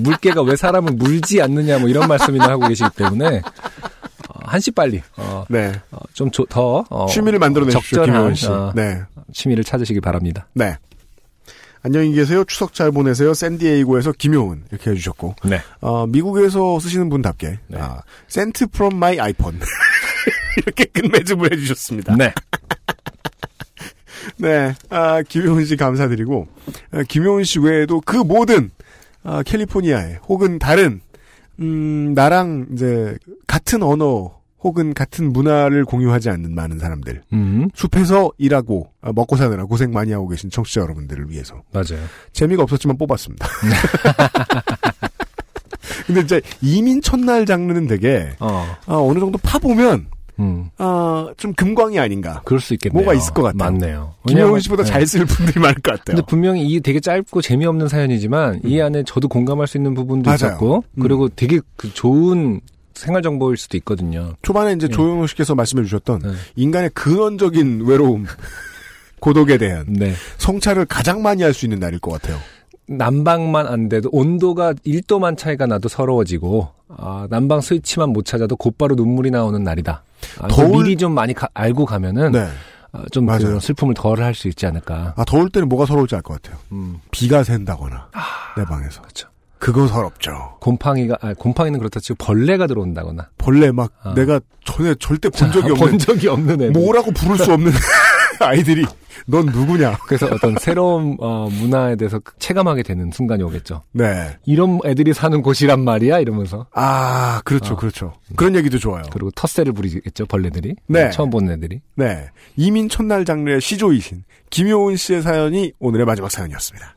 물개가 왜 사람을 물지 않느냐 뭐 이런 말씀이나 하고 계시기 때문에 어, 한시 빨리 어, 네. 어, 좀더 어, 취미를 만들어 내십시오, 적절한 김효은 씨. 어, 네. 취미를 찾으시기 바랍니다. 네. 안녕히 계세요. 추석 잘 보내세요. 샌디에이고에서 김효은 이렇게 해주셨고 네. 어, 미국에서 쓰시는 분답게 네. 아, sent from my iPhone 이렇게 끝맺음을 해주셨습니다. 네. 네, 아, 김효은 씨 감사드리고 아, 김효은 씨 외에도 그 모든 아, 캘리포니아에 혹은 다른 음, 나랑 이제 같은 언어 혹은 같은 문화를 공유하지 않는 많은 사람들 음, 숲에서 일하고 아, 먹고 사느라 고생 많이 하고 계신 청취자 여러분들을 위해서 맞아요. 재미가 없었지만 뽑았습니다. 근데 이제 이민 첫날 장르는 되게 어, 아, 어느 정도 파 보면 음, 아, 좀 금광이 아닌가. 그럴 수 있겠네요. 뭐가 있을 것 같아요. 맞네요. 왜냐하면- 씨보다 네. 잘쓸 분들이 많을 것 같아요. 근데 분명히 이게 되게 짧고 재미없는 사연이지만 이 안에 저도 공감할 수 있는 부분도 맞아요. 있었고 음. 그리고 되게 그 좋은 생활 정보일 수도 있거든요. 초반에 이제 네. 조영호 씨께서 말씀해 주셨던 네. 인간의 근원적인 외로움, 고독에 대한 네. 성찰을 가장 많이 할 수 있는 날일 것 같아요. 난방만 안 돼도 온도가 1도만 차이가 나도 서러워지고 아, 난방 스위치만 못 찾아도 곧바로 눈물이 나오는 날이다. 아, 더울- 미리 좀 많이 가- 알고 가면은 네. 아, 좀 맞아요. 그 슬픔을 덜 할 수 있지 않을까. 아, 더울 때는 뭐가 서러울지 알 것 같아요. 음, 비가 샌다거나, 내 방에서. 그렇죠. 그거 서럽죠. 곰팡이가 아, 곰팡이는 그렇다 치고 벌레가 들어온다거나 벌레 막 아. 내가 전에 절대 본 적이 본 없는 적이 없는 애들. 뭐라고 부를 수 없는 아이들이 넌 누구냐? 그래서 어떤 새로운 어, 문화에 대해서 체감하게 되는 순간이 오겠죠. 네. 이런 애들이 사는 곳이란 말이야 이러면서 아, 그렇죠, 어. 그렇죠. 그런 얘기도 좋아요. 그리고 텃세를 부리겠죠 벌레들이 네. 처음 보는 애들이 네. 이민 첫날 장르의 시조이신 김효은 씨의 사연이 오늘의 마지막 사연이었습니다.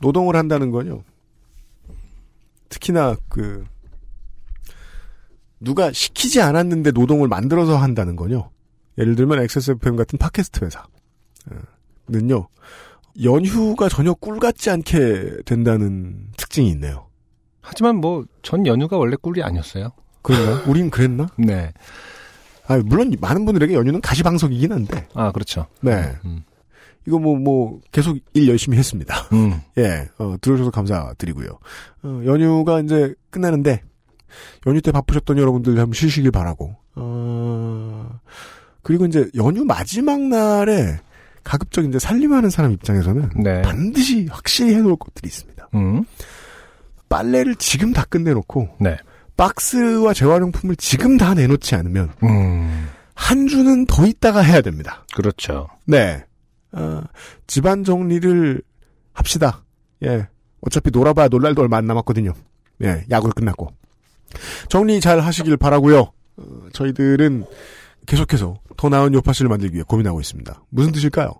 노동을 한다는 건요. 특히나 그 누가 시키지 않았는데 노동을 만들어서 한다는 건요. 예를 들면 XSFM 같은 팟캐스트 회사는요. 연휴가 전혀 꿀 같지 않게 된다는 특징이 있네요. 하지만 뭐 전 연휴가 원래 꿀이 아니었어요. 그런가? 우린 그랬나? 네. 아, 물론 많은 분들에게 연휴는 가시방석이긴 한데. 아 그렇죠. 네. 음. 이거 뭐, 뭐, 계속 일 열심히 했습니다. 음. 예, 어, 들어주셔서 감사드리고요. 어, 연휴가 이제 끝나는데, 연휴 때 바쁘셨던 여러분들 한번 쉬시길 바라고. 어, 그리고 이제 연휴 마지막 날에 가급적 이제 살림하는 사람 입장에서는 네. 반드시 확실히 해놓을 것들이 있습니다. 음. 빨래를 지금 다 끝내놓고, 네. 박스와 재활용품을 지금 다 내놓지 않으면, 음. 한 주는 더 있다가 해야 됩니다. 그렇죠. 네. 어, 집안 정리를 합시다. 예. 어차피 놀아봐야 놀 날도 얼마 안 남았거든요. 예. 야구 끝났고. 정리 잘 하시길 바라고요 어, 저희들은 계속해서 더 나은 요파씨를 만들기 위해 고민하고 있습니다. 무슨 뜻일까요?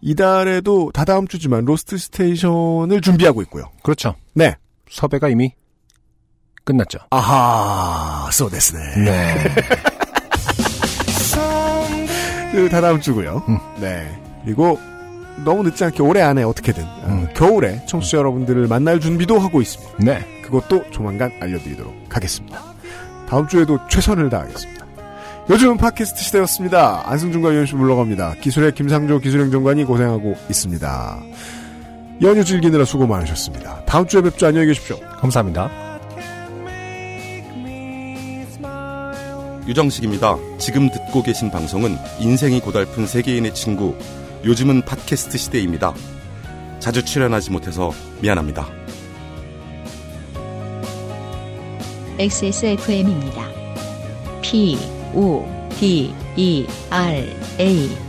이달에도 다다음 주지만 Lost Station을 준비하고 있고요. 그렇죠. 네. 섭외가 이미 끝났죠. 아하, そうですね. 네. 그 다다음 주고요. 음. 네. 그리고 너무 늦지 않게 올해 안에 어떻게든 어, 음. 겨울에 청취자 여러분들을 만날 준비도 하고 있습니다. 네. 그것도 조만간 알려드리도록 하겠습니다. 다음 주에도 최선을 다하겠습니다. 요즘은 팟캐스트 시대였습니다. 안승준과 유현씨 물러갑니다. 기술의 김상조 기술행정관이 고생하고 있습니다. 연휴 즐기느라 수고 많으셨습니다. 다음 주에 뵙죠. 안녕히 계십시오. 감사합니다. 유정식입니다. 지금 듣고 계신 방송은 인생이 고달픈 세계인의 친구, 요즘은 팟캐스트 시대입니다. 자주 출연하지 못해서 미안합니다. XSFM입니다. P, O, D, E, R, A.